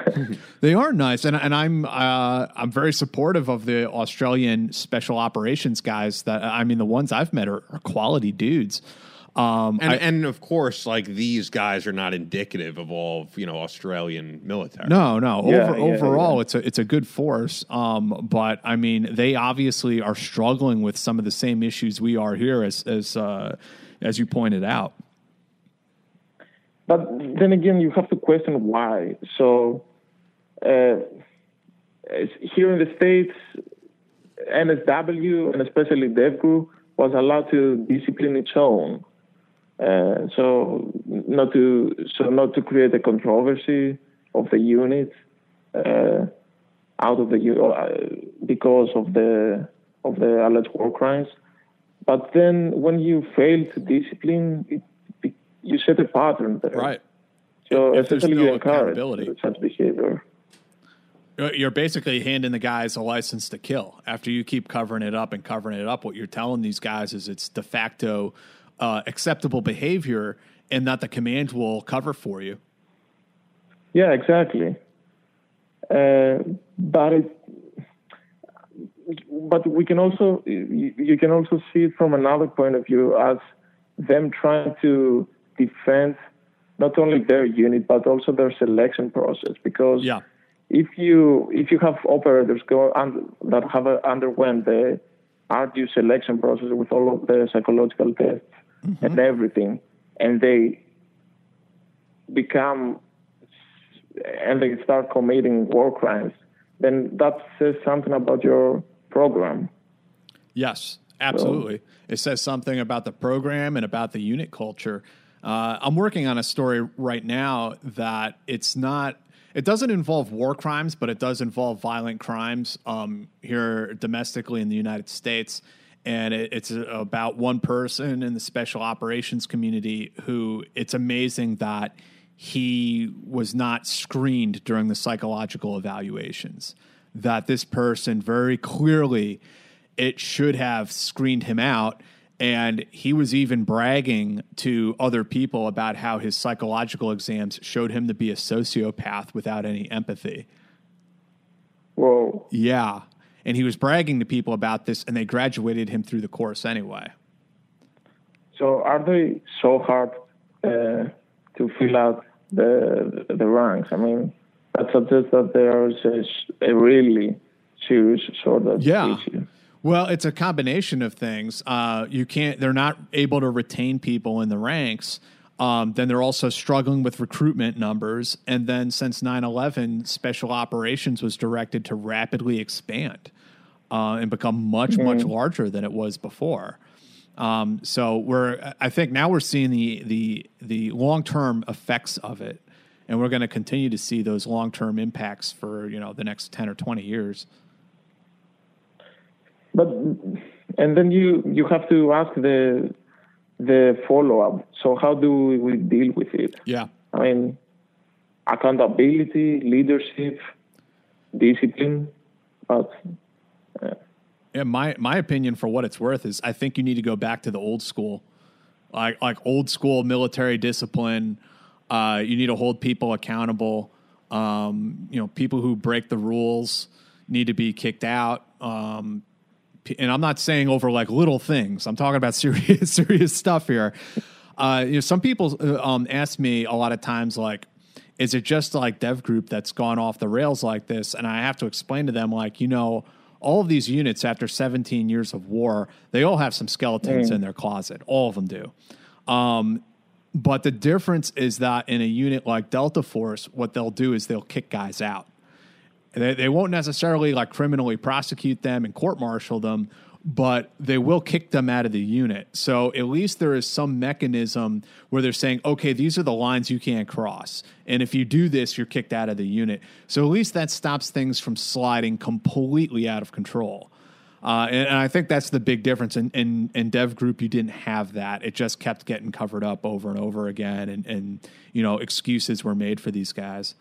they are nice, and and I'm uh, I'm very supportive of the Australian special operations guys. That I mean, the ones I've met are, are quality dudes. Um, and, I, and of course, like these guys are not indicative of all you know Australian military. No, no. Yeah, Over, yeah, overall, yeah. it's a it's a good force. Um, but I mean, they obviously are struggling with some of the same issues we are here, as as uh, as you pointed out. But then again, you have to question why. So uh, here in the states, NSW and especially DEVGRU was allowed to discipline its own. Uh, so not to so not to create a controversy of the unit uh, out of the uh, because of the of the alleged war crimes. But then when you fail to discipline, it, you set a pattern there. Right. So If there's essentially no you encourage such behavior. You're basically handing the guys a license to kill. After you keep covering it up and covering it up, what you're telling these guys is it's de facto uh, acceptable behavior, and that the command will cover for you. Yeah, exactly. Uh, but it, but we can also you, you can also see it from another point of view as them trying to defend not only their unit but also their selection process because Yeah. if you if you have operators go un, that have uh, underwent the arduous selection process with all of the psychological tests and everything, and they become and they start committing war crimes, then that says something about your program. Yes, absolutely. it says something about the program and about the unit culture. Uh, I'm working on a story right now that it's not. It doesn't involve war crimes, but it does involve violent crimes um, here domestically in the United States. And it, it's about one person in the special operations community who it's amazing that he was not screened during the psychological evaluations. That this person very clearly it should have screened him out. And he was even bragging to other people about how his psychological exams showed him to be a sociopath without any empathy. Whoa. Yeah. And he was bragging to people about this, and they graduated him through the course anyway. So are they so hard uh, to fill out the the ranks? I mean, that suggests that there is a, a really serious sort of Yeah. issue. Well, it's a combination of things. Uh, you can't; they're not able to retain people in the ranks. Um, then they're also struggling with recruitment numbers. And then since 9-11, special operations was directed to rapidly expand uh, and become much, much larger than it was before. Um, so we're, I think now we're seeing the the the long term effects of it, and we're going to continue to see those long term impacts for you know the next ten or twenty years. But and then you you have to ask the the follow up. So how do we deal with it? Yeah. I mean, accountability, leadership, discipline, but. Uh, yeah, my my opinion for what it's worth is I think you need to go back to the old school, like like old school military discipline. Uh, you need to hold people accountable. Um, you know, people who break the rules need to be kicked out. Um, and I'm not saying over like little things. I'm talking about serious serious stuff here. Uh, you know, some people uh, um, ask me a lot of times like, is it just like dev group that's gone off the rails like this? And I have to explain to them like, you know all of these units after 17 years of war, they all have some skeletons mm. in their closet. All of them do. Um, but the difference is that in a unit like Delta Force, what they'll do is they'll kick guys out. They, they won't necessarily like criminally prosecute them and court martial them, but they will kick them out of the unit. So at least there is some mechanism where they're saying, okay, these are the lines you can't cross. And if you do this, you're kicked out of the unit. So at least that stops things from sliding completely out of control. Uh, and, and, I think that's the big difference. In, in, in, Dev Group, you didn't have that. It just kept getting covered up over and over again, and, and you know excuses were made for these guys.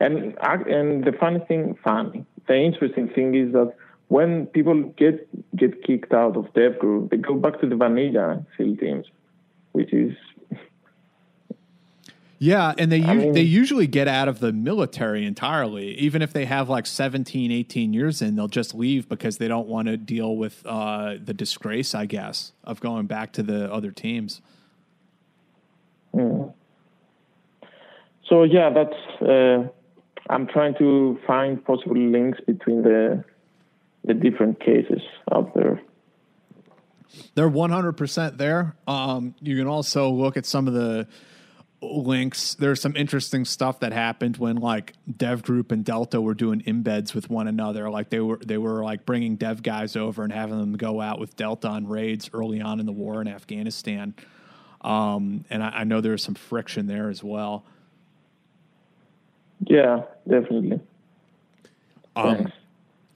And and the funny thing, funny, the interesting thing is that when people get get kicked out of dev group, they go back to the vanilla SEAL teams, which is yeah, and they mean, they usually get out of the military entirely. Even if they have like 17, 18 years in, they'll just leave because they don't want to deal with uh, the disgrace, I guess, of going back to the other teams. Mm. So yeah, that's. Uh, I'm trying to find possible links between the the different cases out there. They're 100% there. Um, you can also look at some of the links. There's some interesting stuff that happened when like Dev Group and Delta were doing embeds with one another. Like they were they were like bringing Dev guys over and having them go out with Delta on raids early on in the war in Afghanistan. Um, and I, I know there's some friction there as well. Yeah, definitely. Um,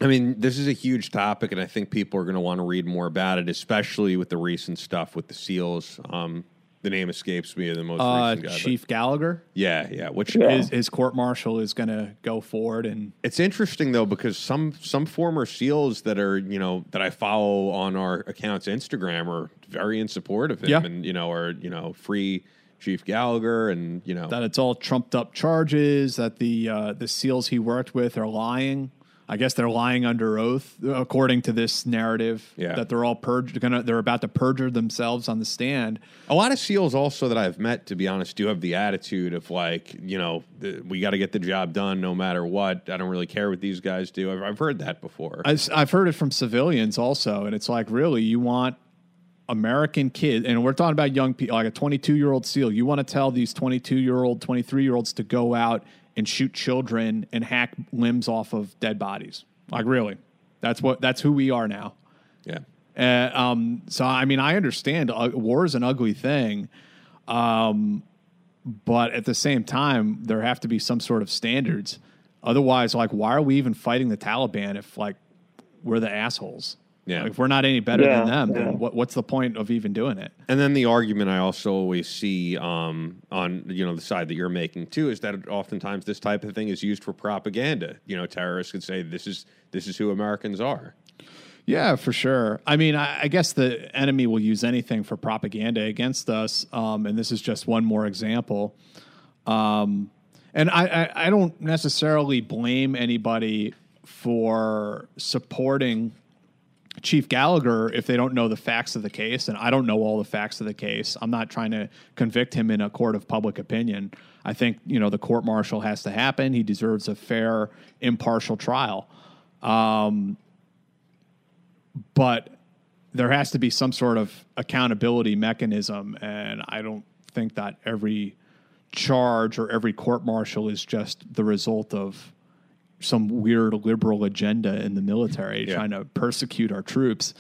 I mean, this is a huge topic, and I think people are going to want to read more about it, especially with the recent stuff with the SEALs. Um, the name escapes me. The most uh, guy, Chief but, Gallagher. Yeah, yeah. Which yeah. His, his court martial is going to go forward, and it's interesting though because some some former SEALs that are you know that I follow on our accounts Instagram are very in support of him, yeah. and you know are you know free Chief Gallagher, and you know that it's all trumped up charges that the uh, the SEALs he worked with are lying. I guess they're lying under oath, according to this narrative. Yeah. that they're all purged. Gonna they're about to perjure themselves on the stand. A lot of SEALs also that I've met, to be honest, do have the attitude of like, you know, we got to get the job done no matter what. I don't really care what these guys do. I've, I've heard that before. I've, I've heard it from civilians also, and it's like, really, you want American kids, and we're talking about young people, like a 22 year old SEAL. You want to tell these 22 year old, 23 year olds to go out and shoot children and hack limbs off of dead bodies. Like, really, that's what that's who we are now. Yeah. Uh, um, so, I mean, I understand uh, war is an ugly thing, um, but at the same time, there have to be some sort of standards. Otherwise, like, why are we even fighting the Taliban if like we're the assholes? Yeah. Like, if we're not any better yeah, than them, yeah. then what, what's the point of even doing it? And then the argument I also always see um, on you know the side that you're making too is that oftentimes this type of thing is used for propaganda. You know, terrorists could say this is this is who Americans are. Yeah, for sure. I mean, I, I guess the enemy will use anything for propaganda against us, um, and this is just one more example. Um, and I, I, I don't necessarily blame anybody for supporting Chief Gallagher if they don't know the facts of the case, and I don't know all the facts of the case. I'm not trying to convict him in a court of public opinion. I think you know the court martial has to happen. He deserves a fair, impartial trial. Um, but there has to be some sort of accountability mechanism, and I don't think that every charge or every court martial is just the result of some weird liberal agenda in the military yeah. trying to persecute our troops.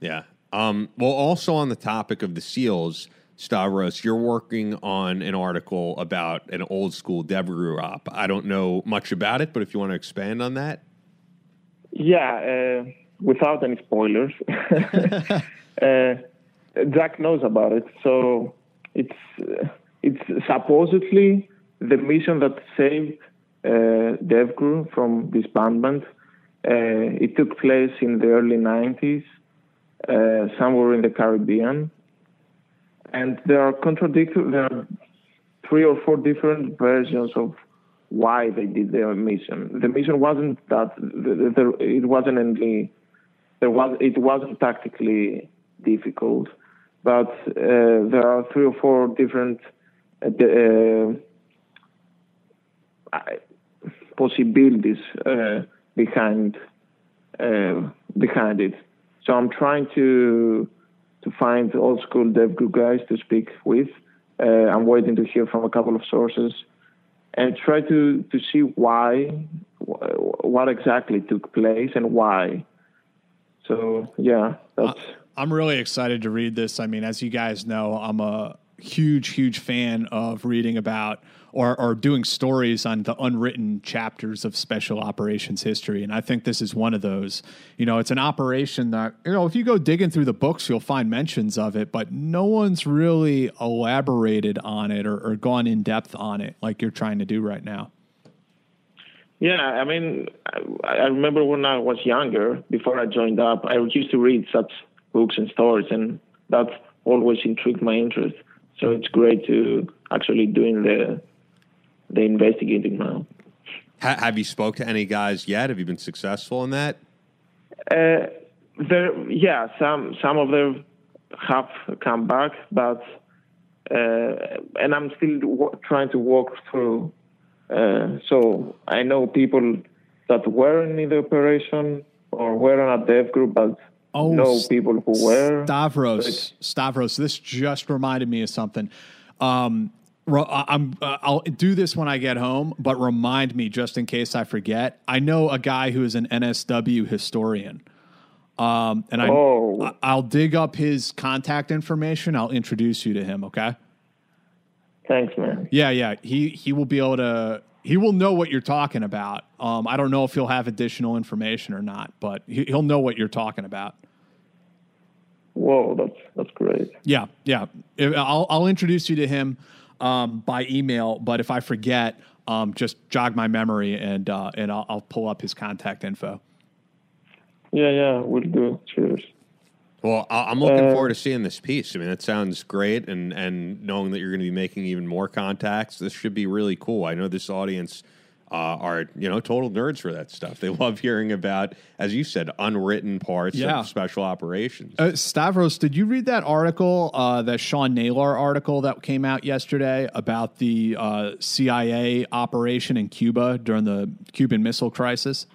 Yeah. Um, well, also on the topic of the SEALs, Stavros, you're working on an article about an old school DevGru op. I don't know much about it, but if you want to expand on that. Yeah. Uh, without any spoilers. uh, Jack knows about it, so it's uh, it's supposedly the mission that saved uh, DevGru from disbandment. Uh, it took place in the early 90s, uh, somewhere in the Caribbean, and there are contradictory. There are three or four different versions of why they did their mission. The mission wasn't that the, the, it wasn't only there was it wasn't tactically difficult, but uh, there are three or four different uh, uh possibilities uh, behind uh, behind it. So I'm trying to to find old school dev guys to speak with. Uh, I'm waiting to hear from a couple of sources and try to to see why what exactly took place and why. So yeah, that's. I'm really excited to read this. I mean, as you guys know, I'm a huge, huge fan of reading about or, or doing stories on the unwritten chapters of special operations history. And I think this is one of those. You know, it's an operation that, you know, if you go digging through the books, you'll find mentions of it, but no one's really elaborated on it or, or gone in depth on it like you're trying to do right now. Yeah, I mean, I, I remember when I was younger, before I joined up, I used to read such books and stories, and that always intrigued my interest. So it's great to actually doing the the investigating now. Ha- have you spoke to any guys yet? Have you been successful in that? Uh, there, yeah, some some of them have come back, but uh, and I'm still w- trying to walk through. Uh, so I know people that weren't in the operation or were on a dev group, but oh, know people who were. Stavros, Stavros, this just reminded me of something. Um, I'm uh, I'll do this when I get home, but remind me just in case I forget. I know a guy who is an NSW historian. Um, and I, oh. I'll dig up his contact information. I'll introduce you to him. Okay. Thanks, man. Yeah, yeah. He he will be able to. He will know what you're talking about. Um, I don't know if he'll have additional information or not, but he, he'll know what you're talking about. Whoa, that's that's great. Yeah, yeah. I'll I'll introduce you to him um, by email, but if I forget, um, just jog my memory and uh, and I'll, I'll, pull up his contact info. Yeah, yeah, we'll do. Cheers. Well, I'm looking uh, forward to seeing this piece. I mean, it sounds great, and and knowing that you're going to be making even more contacts, this should be really cool. I know this audience uh, are you know total nerds for that stuff. They love hearing about, as you said, unwritten parts yeah. of special operations. Uh, Stavros, did you read that article, uh, that Sean Naylor article that came out yesterday about the uh, CIA operation in Cuba during the Cuban Missile Crisis?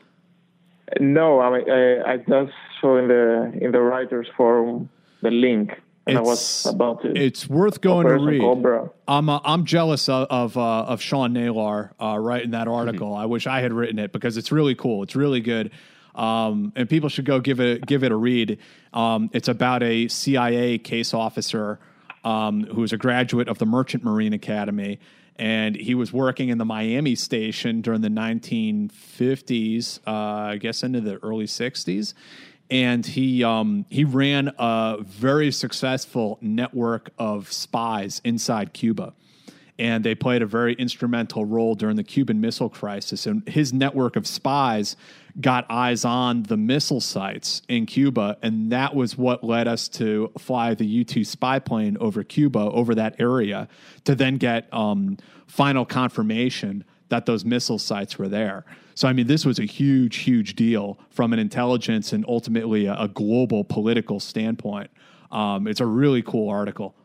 No, I mean, I, I just saw in the in the writers forum the link and it's, I was about to. It's worth going to read. Cobra. I'm uh, I'm jealous of of, uh, of Sean Naylor uh, writing that article. I wish I had written it because it's really cool. It's really good. Um, and people should go give it give it a read. Um, it's about a CIA case officer um, who is a graduate of the Merchant Marine Academy, and he was working in the Miami station during the 1950s, uh, I guess into the early 60s and he um, he ran a very successful network of spies inside Cuba, and they played a very instrumental role during the Cuban Missile Crisis. And his network of spies got eyes on the missile sites in Cuba, and that was what led us to fly the U two spy plane over Cuba over that area to then get um, final confirmation that those missile sites were there. So, I mean, this was a huge, huge deal from an intelligence and ultimately a, a global political standpoint. Um, it's a really cool article.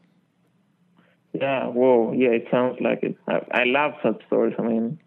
Yeah, whoa, yeah, it sounds like it. I, I love such stories. I mean,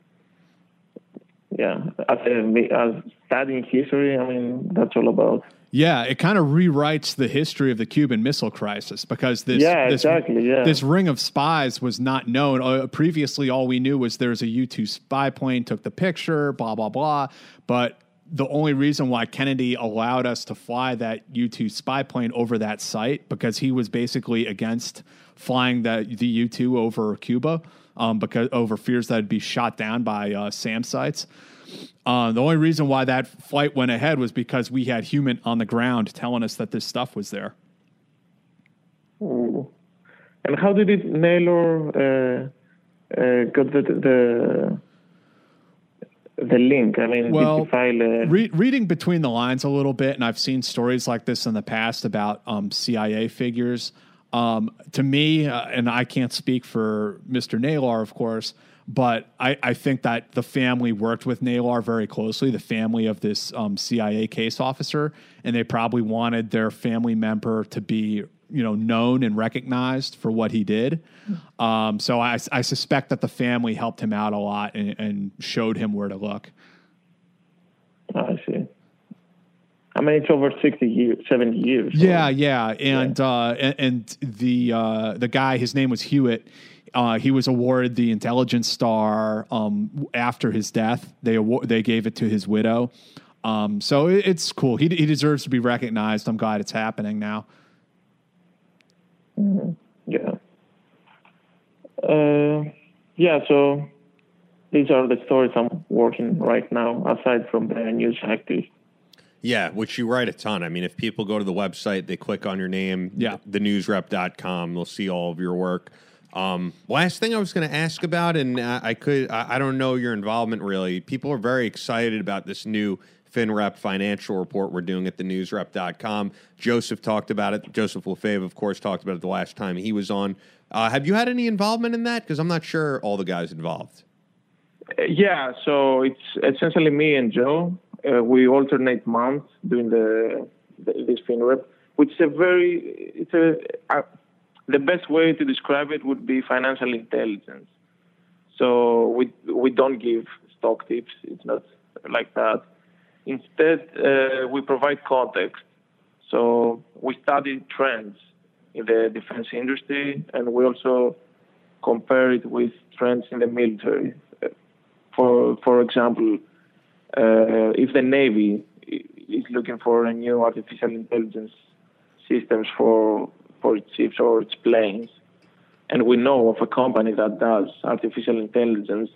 yeah, as, a, as studying history, I mean, that's all about. Yeah, it kind of rewrites the history of the Cuban Missile Crisis because this yeah, this, exactly, yeah. this ring of spies was not known. Uh, previously, all we knew was there's a U two spy plane took the picture, blah blah blah. But the only reason why Kennedy allowed us to fly that U two spy plane over that site because he was basically against flying that the U two over Cuba um, because over fears that it'd be shot down by uh, SAM sites. Uh, the only reason why that flight went ahead was because we had human on the ground telling us that this stuff was there. Ooh. And how did it Naylor uh, uh, got the, the the link? I mean, well, file, uh, re- reading between the lines a little bit, and I've seen stories like this in the past about um, CIA figures. Um, to me, uh, and I can't speak for Mr. Naylor, of course, but I, I, think that the family worked with Naylor very closely, the family of this um, CIA case officer, and they probably wanted their family member to be you know known and recognized for what he did. Um, so I, I, suspect that the family helped him out a lot and, and showed him where to look. I see. I mean, it's over sixty years, seventy years. So. Yeah, yeah, and yeah. Uh, and, and, the uh, the guy, his name was Hewitt. Uh, he was awarded the Intelligence Star um, after his death. They award, they gave it to his widow. Um, so it, it's cool. He he deserves to be recognized. I'm glad it's happening now. Mm-hmm. Yeah. Uh, yeah. So these are the stories I'm working right now, aside from the news active. Yeah, which you write a ton. I mean, if people go to the website, they click on your name, yeah. thenewsrep.com, they'll see all of your work. Um, last thing I was going to ask about, and uh, I could, I, I, don't know your involvement really. People are very excited about this new FinRep financial report we're doing at thenewsrep.com. Joseph talked about it. Joseph Lefebvre, of course, talked about it the last time he was on. Uh, have you had any involvement in that? Because I'm not sure all the guys involved. Yeah, so it's essentially me and Joe. Uh, we alternate months doing the, the this FinRep, which is a very it's a uh, the best way to describe it would be financial intelligence. So we we don't give stock tips. It's not like that. Instead, uh, we provide context. So we study trends in the defense industry, and we also compare it with trends in the military. For for example, uh, if the Navy is looking for a new artificial intelligence systems for for its ships or its planes, and we know of a company that does artificial intelligence,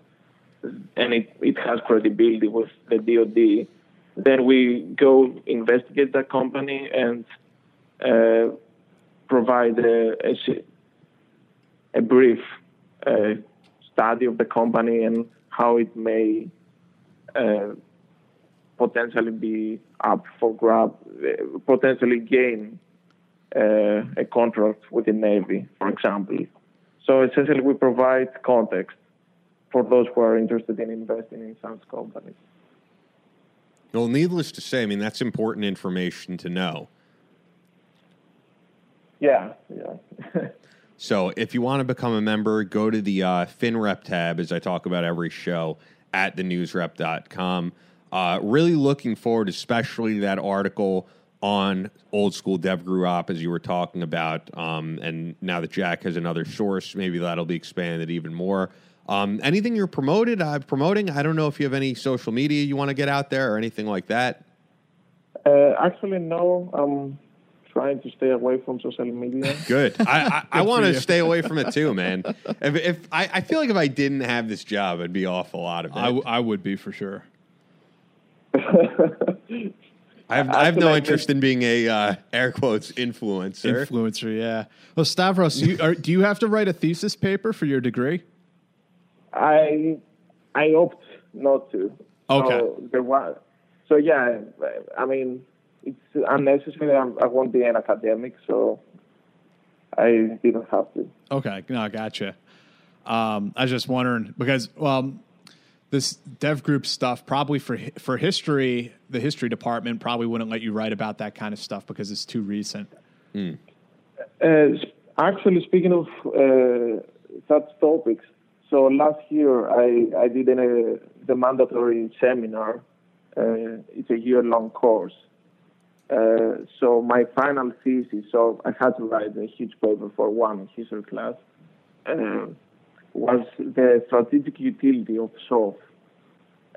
and it, it has credibility with the DoD then we go investigate that company and uh, provide a, a, a brief uh, study of the company and how it may potentially be up for grab, uh, potentially gain uh, a contract with the Navy, for example. So essentially, we provide context for those who are interested in investing in such companies. Well, needless to say, I mean, that's important information to know. Yeah, yeah. so if you want to become a member, go to the uh, FinRep tab, as I talk about every show, at thenewsrep.com. Uh, really looking forward, especially that article on old school DevGru Op, as you were talking about. Um, and now that Jack has another source, maybe that'll be expanded even more. Um, anything you're promoted, uh, promoting? I don't know if you have any social media you want to get out there or anything like that. Uh, actually, no. I'm trying to stay away from social media. Good. I, I, I want to stay away from it too, man. If, if I, I, feel like if I didn't have this job, I'd be off a lot of it. I, w- I would be for sure. I have, I have no interest in being a uh, air quotes influencer. Influencer, yeah. Well, Stavros, you, are, do you have to write a thesis paper for your degree? I I opt not to. Okay. So there was, so yeah, I mean, it's unnecessary. I'm, I won't be an academic, so I didn't have to. Okay, no, I gotcha. Um, I was just wondering because well, this dev group stuff probably for for history, the history department probably wouldn't let you write about that kind of stuff because it's too recent. Mm. Uh, actually, speaking of uh, such topics, so last year I, I did a, the mandatory seminar. Uh, it's a year-long course. Uh, so my final thesis, so I had to write a huge paper for one history class, uh, was the strategic utility of SOF.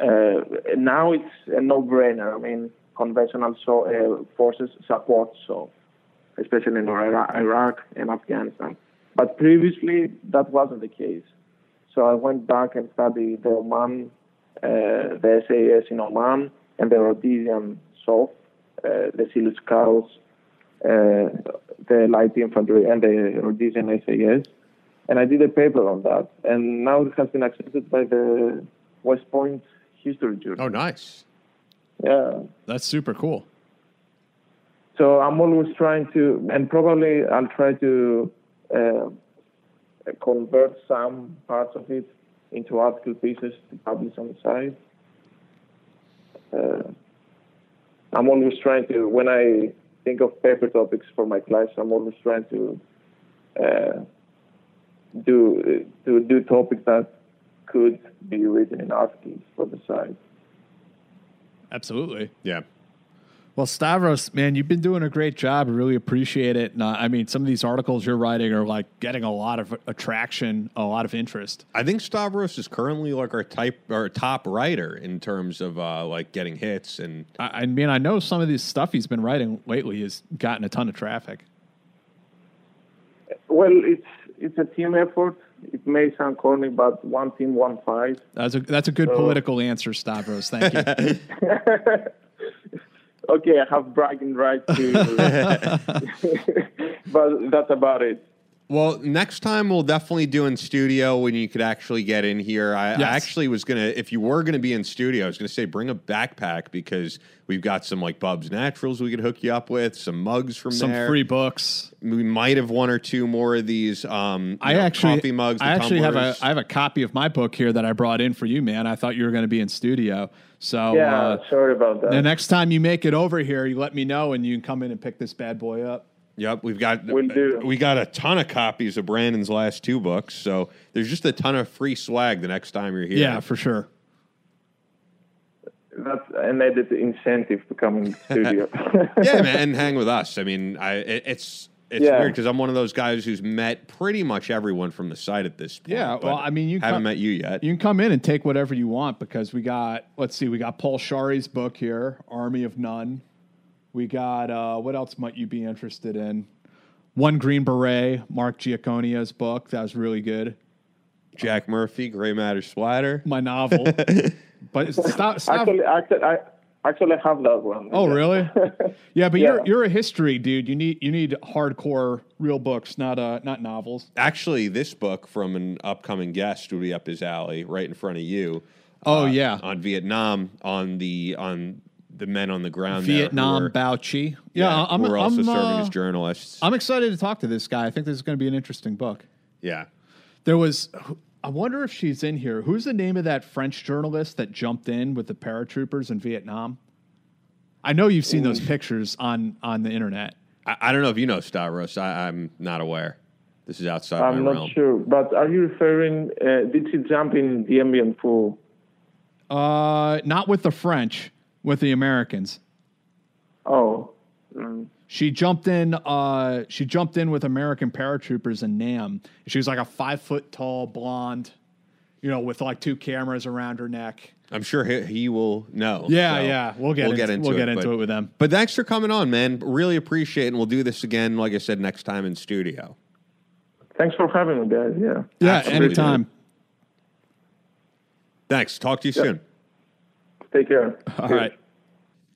Uh, now it's a no-brainer. I mean, conventional so, uh, forces support SOF, especially in Iraq and Afghanistan. But previously, that wasn't the case. So I went back and studied the Oman uh, the SAS in Oman, and the Rhodesian SOF, the Selous Scouts, uh, the light infantry, and the Rhodesian SAS. And I did a paper on that, and now it has been accepted by the West Point History Journal. Oh, nice. Yeah. That's super cool. So I'm always trying to, and probably I'll try to uh, convert some parts of it into article pieces to publish on the site. Uh, I'm always trying to, when I think of paper topics for my class, I'm always trying to uh, do to do topics that could be written in articles for the site. Absolutely. Yeah. Well, Stavros, man, you've been doing a great job. I really appreciate it. And, uh, I mean, some of these articles you're writing are like getting a lot of attraction, a lot of interest. I think Stavros is currently like our type our top writer in terms of uh, like getting hits and I, I mean, I know some of this stuff he's been writing lately has gotten a ton of traffic. Well, it's it's a team effort. It may sound corny, but one team, one fight. That's a that's a good political answer, Stavros. Thank you. Okay, I have bragging rights too, but that's about it. Well, next time we'll definitely do in studio when you could actually get in here. I, I actually was gonna, if you were gonna be in studio, I was gonna say bring a backpack because we've got some like Bub's Naturals we could hook you up with, some mugs from Some there. free books. we might have one or two more of these. Um, I know, actually, coffee mugs. I actually have a I have a copy of my book here that I brought in for you, man. I thought you were going to be in studio, so Yeah, uh, sorry about that. the next time you make it over here, you let me know, and you can come in and pick this bad boy up. Yep, we've got do. we got a ton of copies of Brandon's last two books, so there's just a ton of free swag the next time you're here. Yeah, for sure. That's an added incentive to come in the studio. yeah, man, and hang with us. I mean, I it, it's it's Yeah. weird because I'm one of those guys who's met pretty much everyone from the site at this point. Yeah, well, I mean, you haven't come- met you yet. You can come in and take whatever you want because we got, let's see, we got Paul Scharre's book here, Army of None. We got, uh, what else might you be interested in? One Green Beret, Mark Giaconia's book. That was really good. Jack Murphy, Gray Matter Splatter. My novel. but it's stop, stop. actually, actually, I actually have that one. Oh, really? Yeah, but Yeah. you're you're a history dude. You need you need hardcore real books, not uh not novels. Actually, this book from an upcoming guest would be up his alley, right in front of you. Oh uh, yeah, on Vietnam, on the on the men on the ground. there Vietnam were- Bao Chi. Yeah, I'm, who are also I'm, serving uh, as journalists. I'm excited to talk to this guy. I think this is going to be an interesting book. yeah, There was, I wonder if she's in here. Who's the name of that French journalist that jumped in with the paratroopers in Vietnam? I know you've seen those pictures on on the internet. I, I don't know if you know Stavros. I, I'm not aware. This is outside I'm my not realm. sure, but are you referring? Uh, did she jump in Dien Bien Phu? Uh, not with the French, with the Americans. Oh, mm. She jumped in. Uh, she jumped in with American paratroopers in Nam. She was like a five foot tall blonde, you know, with like two cameras around her neck. I'm sure he, he will know. Yeah, So yeah. We'll get we'll into, we'll get into but- it with them. But thanks for coming on, man. Really appreciate it. And we'll do this again, like I said, next time in studio. thanks for having me, guys. Yeah. Yeah, Absolutely. anytime. Thanks. Talk to you soon. Take care. All right.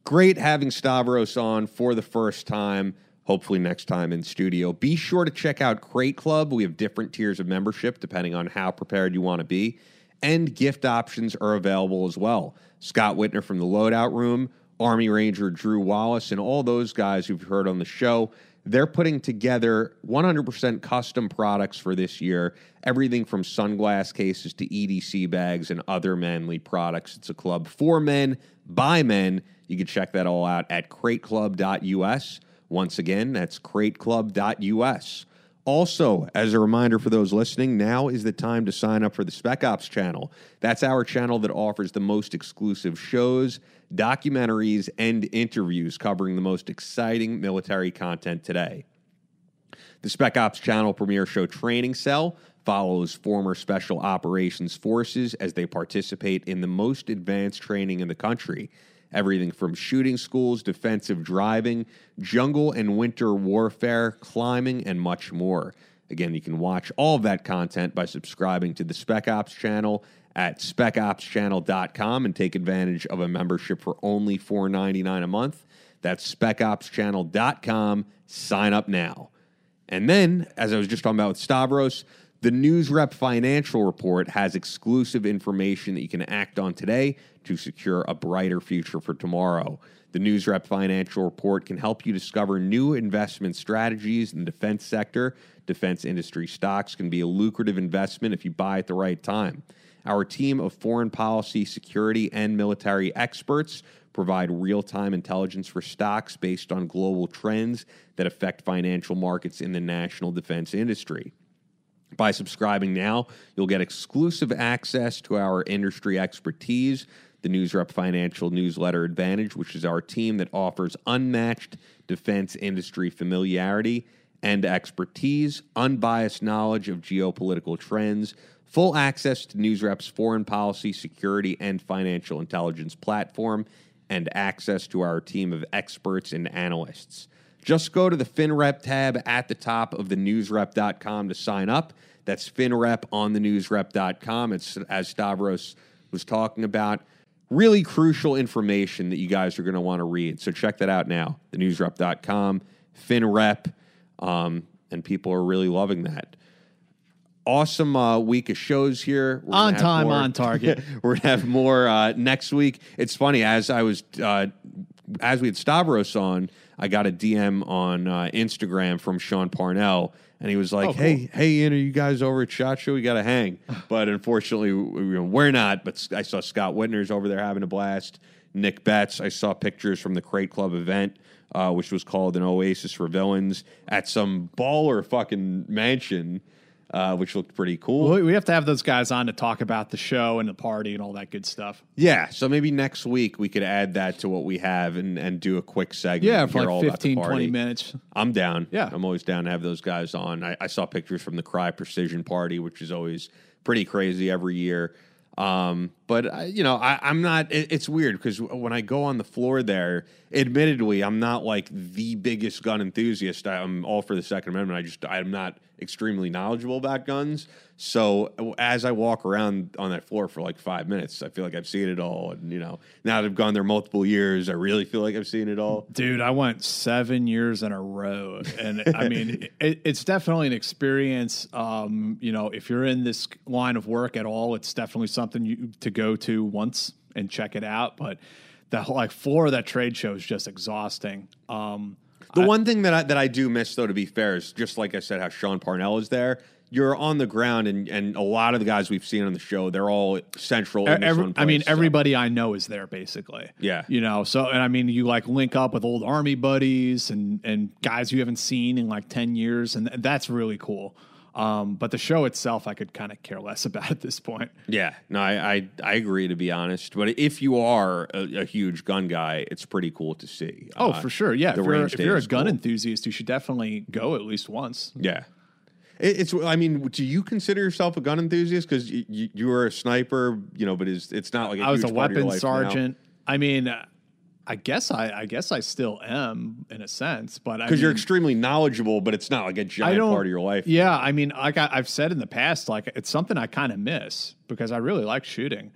Great having Stavros on for the first time. Hopefully, next time in studio. Be sure to check out Crate Club. We have different tiers of membership depending on how prepared you want to be. And gift options are available as well. Scott Witner from the Loadout Room, Army Ranger Drew Wallace, and all those guys who've heard on the show. They're putting together 100% custom products for this year. Everything from sunglass cases to EDC bags and other manly products. It's a club for men, by men. You can check that all out at crateclub.us. Once again, that's crateclub.us. Also, as a reminder for those listening, now is the time to sign up for the Spec Ops channel. That's our channel that offers the most exclusive shows, documentaries, and interviews covering the most exciting military content today. The Spec Ops channel premiere show Training Cell follows former Special Operations Forces as they participate in the most advanced training in the country. Everything from shooting schools, defensive driving, jungle and winter warfare, climbing, and much more. Again, you can watch all of that content by subscribing to the Spec Ops channel at specopschannel.com and take advantage of a membership for only $4.99 a month. That's specopschannel.com. Sign up now. And then, as I was just talking about with Stavros, the NewsRep financial report has exclusive information that you can act on today to secure a brighter future for tomorrow. The NewsRep financial report can help you discover new investment strategies in the defense sector. Defense industry stocks can be a lucrative investment if you buy at the right time. Our team of foreign policy, security, and military experts provide real time intelligence for stocks based on global trends that affect financial markets in the national defense industry. By subscribing now, you'll get exclusive access to our industry expertise, the NewsRep Financial Newsletter Advantage, which is our team that offers unmatched defense industry familiarity and expertise, unbiased knowledge of geopolitical trends, full access to NewsRep's foreign policy, security, and financial intelligence platform, and access to our team of experts and analysts. Just go to the FinRep tab at the top of the newsrep.com to sign up. That's FinRep on the newsrep.com. It's as Stavros was talking about. Really crucial information that you guys are going to want to read. So check that out now. The newsrep.com, FinRep, um, and people are really loving that awesome uh, week of shows here. We're on time, more, on target. we're gonna have more uh, next week. It's funny as I was uh, as we had Stavros on, I got a DM on uh, Instagram from Sean Parnell, and he was like, oh, cool. "Hey, hey, Ian, are you guys over at Shot Show? We got to hang." but unfortunately, we're not. But I saw Scott Witner's over there having a blast. Nick Betts. I saw pictures from the Crate Club event. Uh, which was called an Oasis for Villains at some baller fucking mansion uh, which looked pretty cool. Well, we have to have those guys on to talk about the show and the party and all that good stuff. Yeah, so maybe next week we could add that to what we have and, and do a quick segment. Yeah, for like 15, 20 minutes. I'm down. Yeah. I'm always down to have those guys on. I, I saw pictures from the Crye Precision Party, which is always pretty crazy every year. Um, but I, you know, I, am not. It, it's weird because when I go on the floor there, admittedly, I'm not like the biggest gun enthusiast. I'm all for the Second Amendment. I just I'm not extremely knowledgeable about guns. So as I walk around on that floor for like five minutes, I feel like I've seen it all. And you know, now that I've gone there multiple years, I really feel like I've seen it all. Dude, I went seven years in a row, and I mean, it, it's definitely an experience. Um, you know, if you're in this line of work at all, it's definitely something you to go to once and check it out. But the like floor of that trade show is just exhausting. Um, the I, one thing that I, that I do miss, though, to be fair, is just like I said, how Sean Parnell is there. You're on the ground, and, and a lot of the guys we've seen on the show, they're all central. Every, place, I mean, so. everybody I know is there basically. Yeah, you know. So, and I mean, you like link up with old army buddies and and guys you haven't seen in like ten years, and that's really cool. Um, but the show itself, I could kind of care less about at this point. Yeah, no, I, I, I agree to be honest. But if you are a, a, huge gun guy, it's pretty cool to see. Oh, uh, for sure. Yeah, if you're, if you're, a gun cool. enthusiast, you should definitely go at least once. Yeah. it's. I mean, do you consider yourself a gun enthusiast? Because you, you, you, were a sniper, you know, but it's it's not like I was a weapons sergeant. Now. I mean, I guess I, I guess I still am in a sense, but because you're extremely knowledgeable, but it's not like a giant part of your life. Yeah, I mean, like I, have said in the past, like it's something I kind of miss because I really like shooting,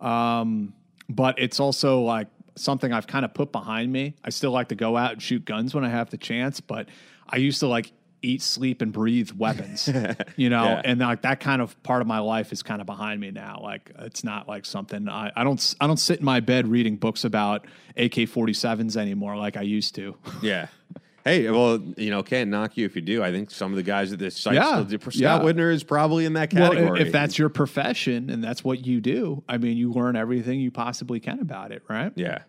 um, but it's also like something I've kind of put behind me. I still like to go out and shoot guns when I have the chance, but I used to like eat, sleep, and breathe weapons, you know, yeah. and like that kind of part of my life is kind of behind me now. Like it's not like something I, I don't I don't sit in my bed reading books about AK 47s anymore like I used to. yeah. Hey, well, you know, can't knock you if you do. I think some of the guys at this site, yeah, still, Scott yeah. Witner is probably in that category. Well, if that's your profession and that's what you do, I mean, you learn everything you possibly can about it, right? Yeah.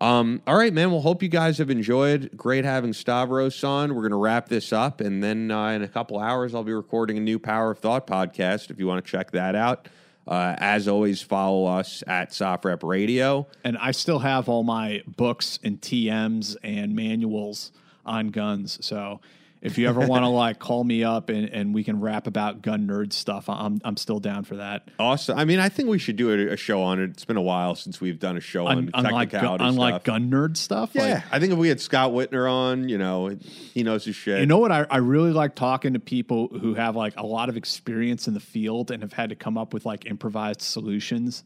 Um, all right, man. Well, hope you guys have enjoyed. Great having Stavros on. We're going to wrap this up, and then uh, in a couple hours, I'll be recording a new Power of Thought podcast. If you want to check that out, uh, as always, follow us at SOFREP Radio. And I still have all my books and TMs and manuals on guns. So If you ever want to like call me up and, and we can rap about gun nerd stuff, I'm I'm still down for that. Awesome. I mean, I think we should do a, a show on it. It's been a while since we've done a show on Un- unlike gu- technicality unlike stuff. gun nerd stuff. yeah, like, I think if we had Scott Witner on, you know, he knows his shit. You know what? I, I really like talking to people who have like a lot of experience in the field and have had to come up with like improvised solutions,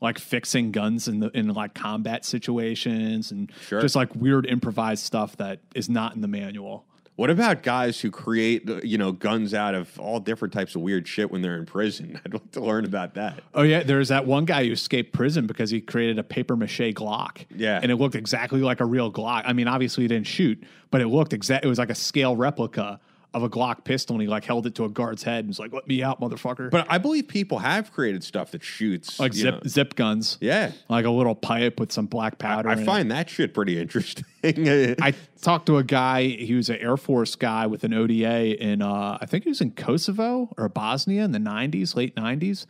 like fixing guns in the in like combat situations and Sure. just like weird improvised stuff that is not in the manual. What about guys who create, uh, you know, guns out of all different types of weird shit when they're in prison? I'd like to learn about that. Oh yeah, there's that one guy who escaped prison because he created a paper mache Glock. Yeah. and it looked exactly like a real Glock. I mean, obviously he didn't shoot, but it looked exact. It was like a scale replica of a Glock pistol, and he like held it to a guard's head and was like, "Let me out, motherfucker!" But I believe people have created stuff that shoots. like you zip know. zip guns. Yeah. like a little pipe with some black powder. I in it. find that shit pretty interesting. I talked to a guy. He was an Air Force guy with an ODA in, uh, I think he was in Kosovo or Bosnia in the '90s, late '90s,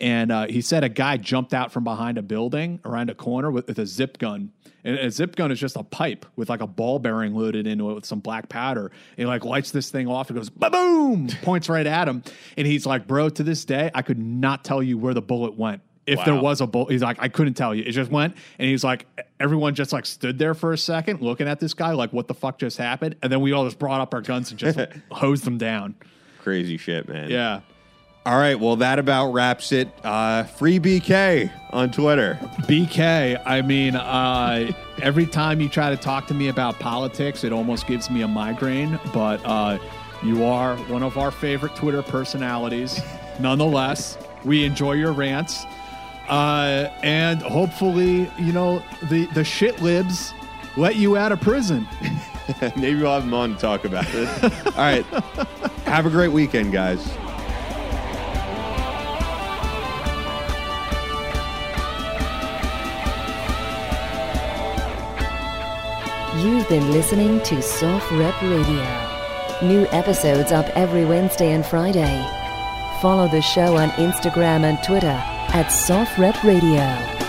and uh, he said a guy jumped out from behind a building around a corner with, with a zip gun. And a zip gun is just a pipe with like a ball bearing loaded into it with some black powder. And he like lights this thing off and goes boom, points right at him. And he's like, "Bro, to this day, I could not tell you where the bullet went." If there was a bullet, he's like, I couldn't tell you. It just went, and he's like, everyone just like stood there for a second, looking at this guy, like, what the fuck just happened? And then we all just brought up our guns and just hosed them down. Crazy shit, man. Yeah, All right. Well, that about wraps it. Uh, free BK on Twitter. BK. I mean, uh, every time you try to talk to me about politics, it almost gives me a migraine. But uh, you are one of our favorite Twitter personalities. Nonetheless, we enjoy your rants. Uh, and hopefully, you know, the, the shit libs let you out of prison. Maybe we'll have him on to talk about it. All right. Have a great weekend, guys. You've been listening to SOFREP Radio. New episodes up every Wednesday and Friday. Follow the show on Instagram and Twitter at SOFREP Radio.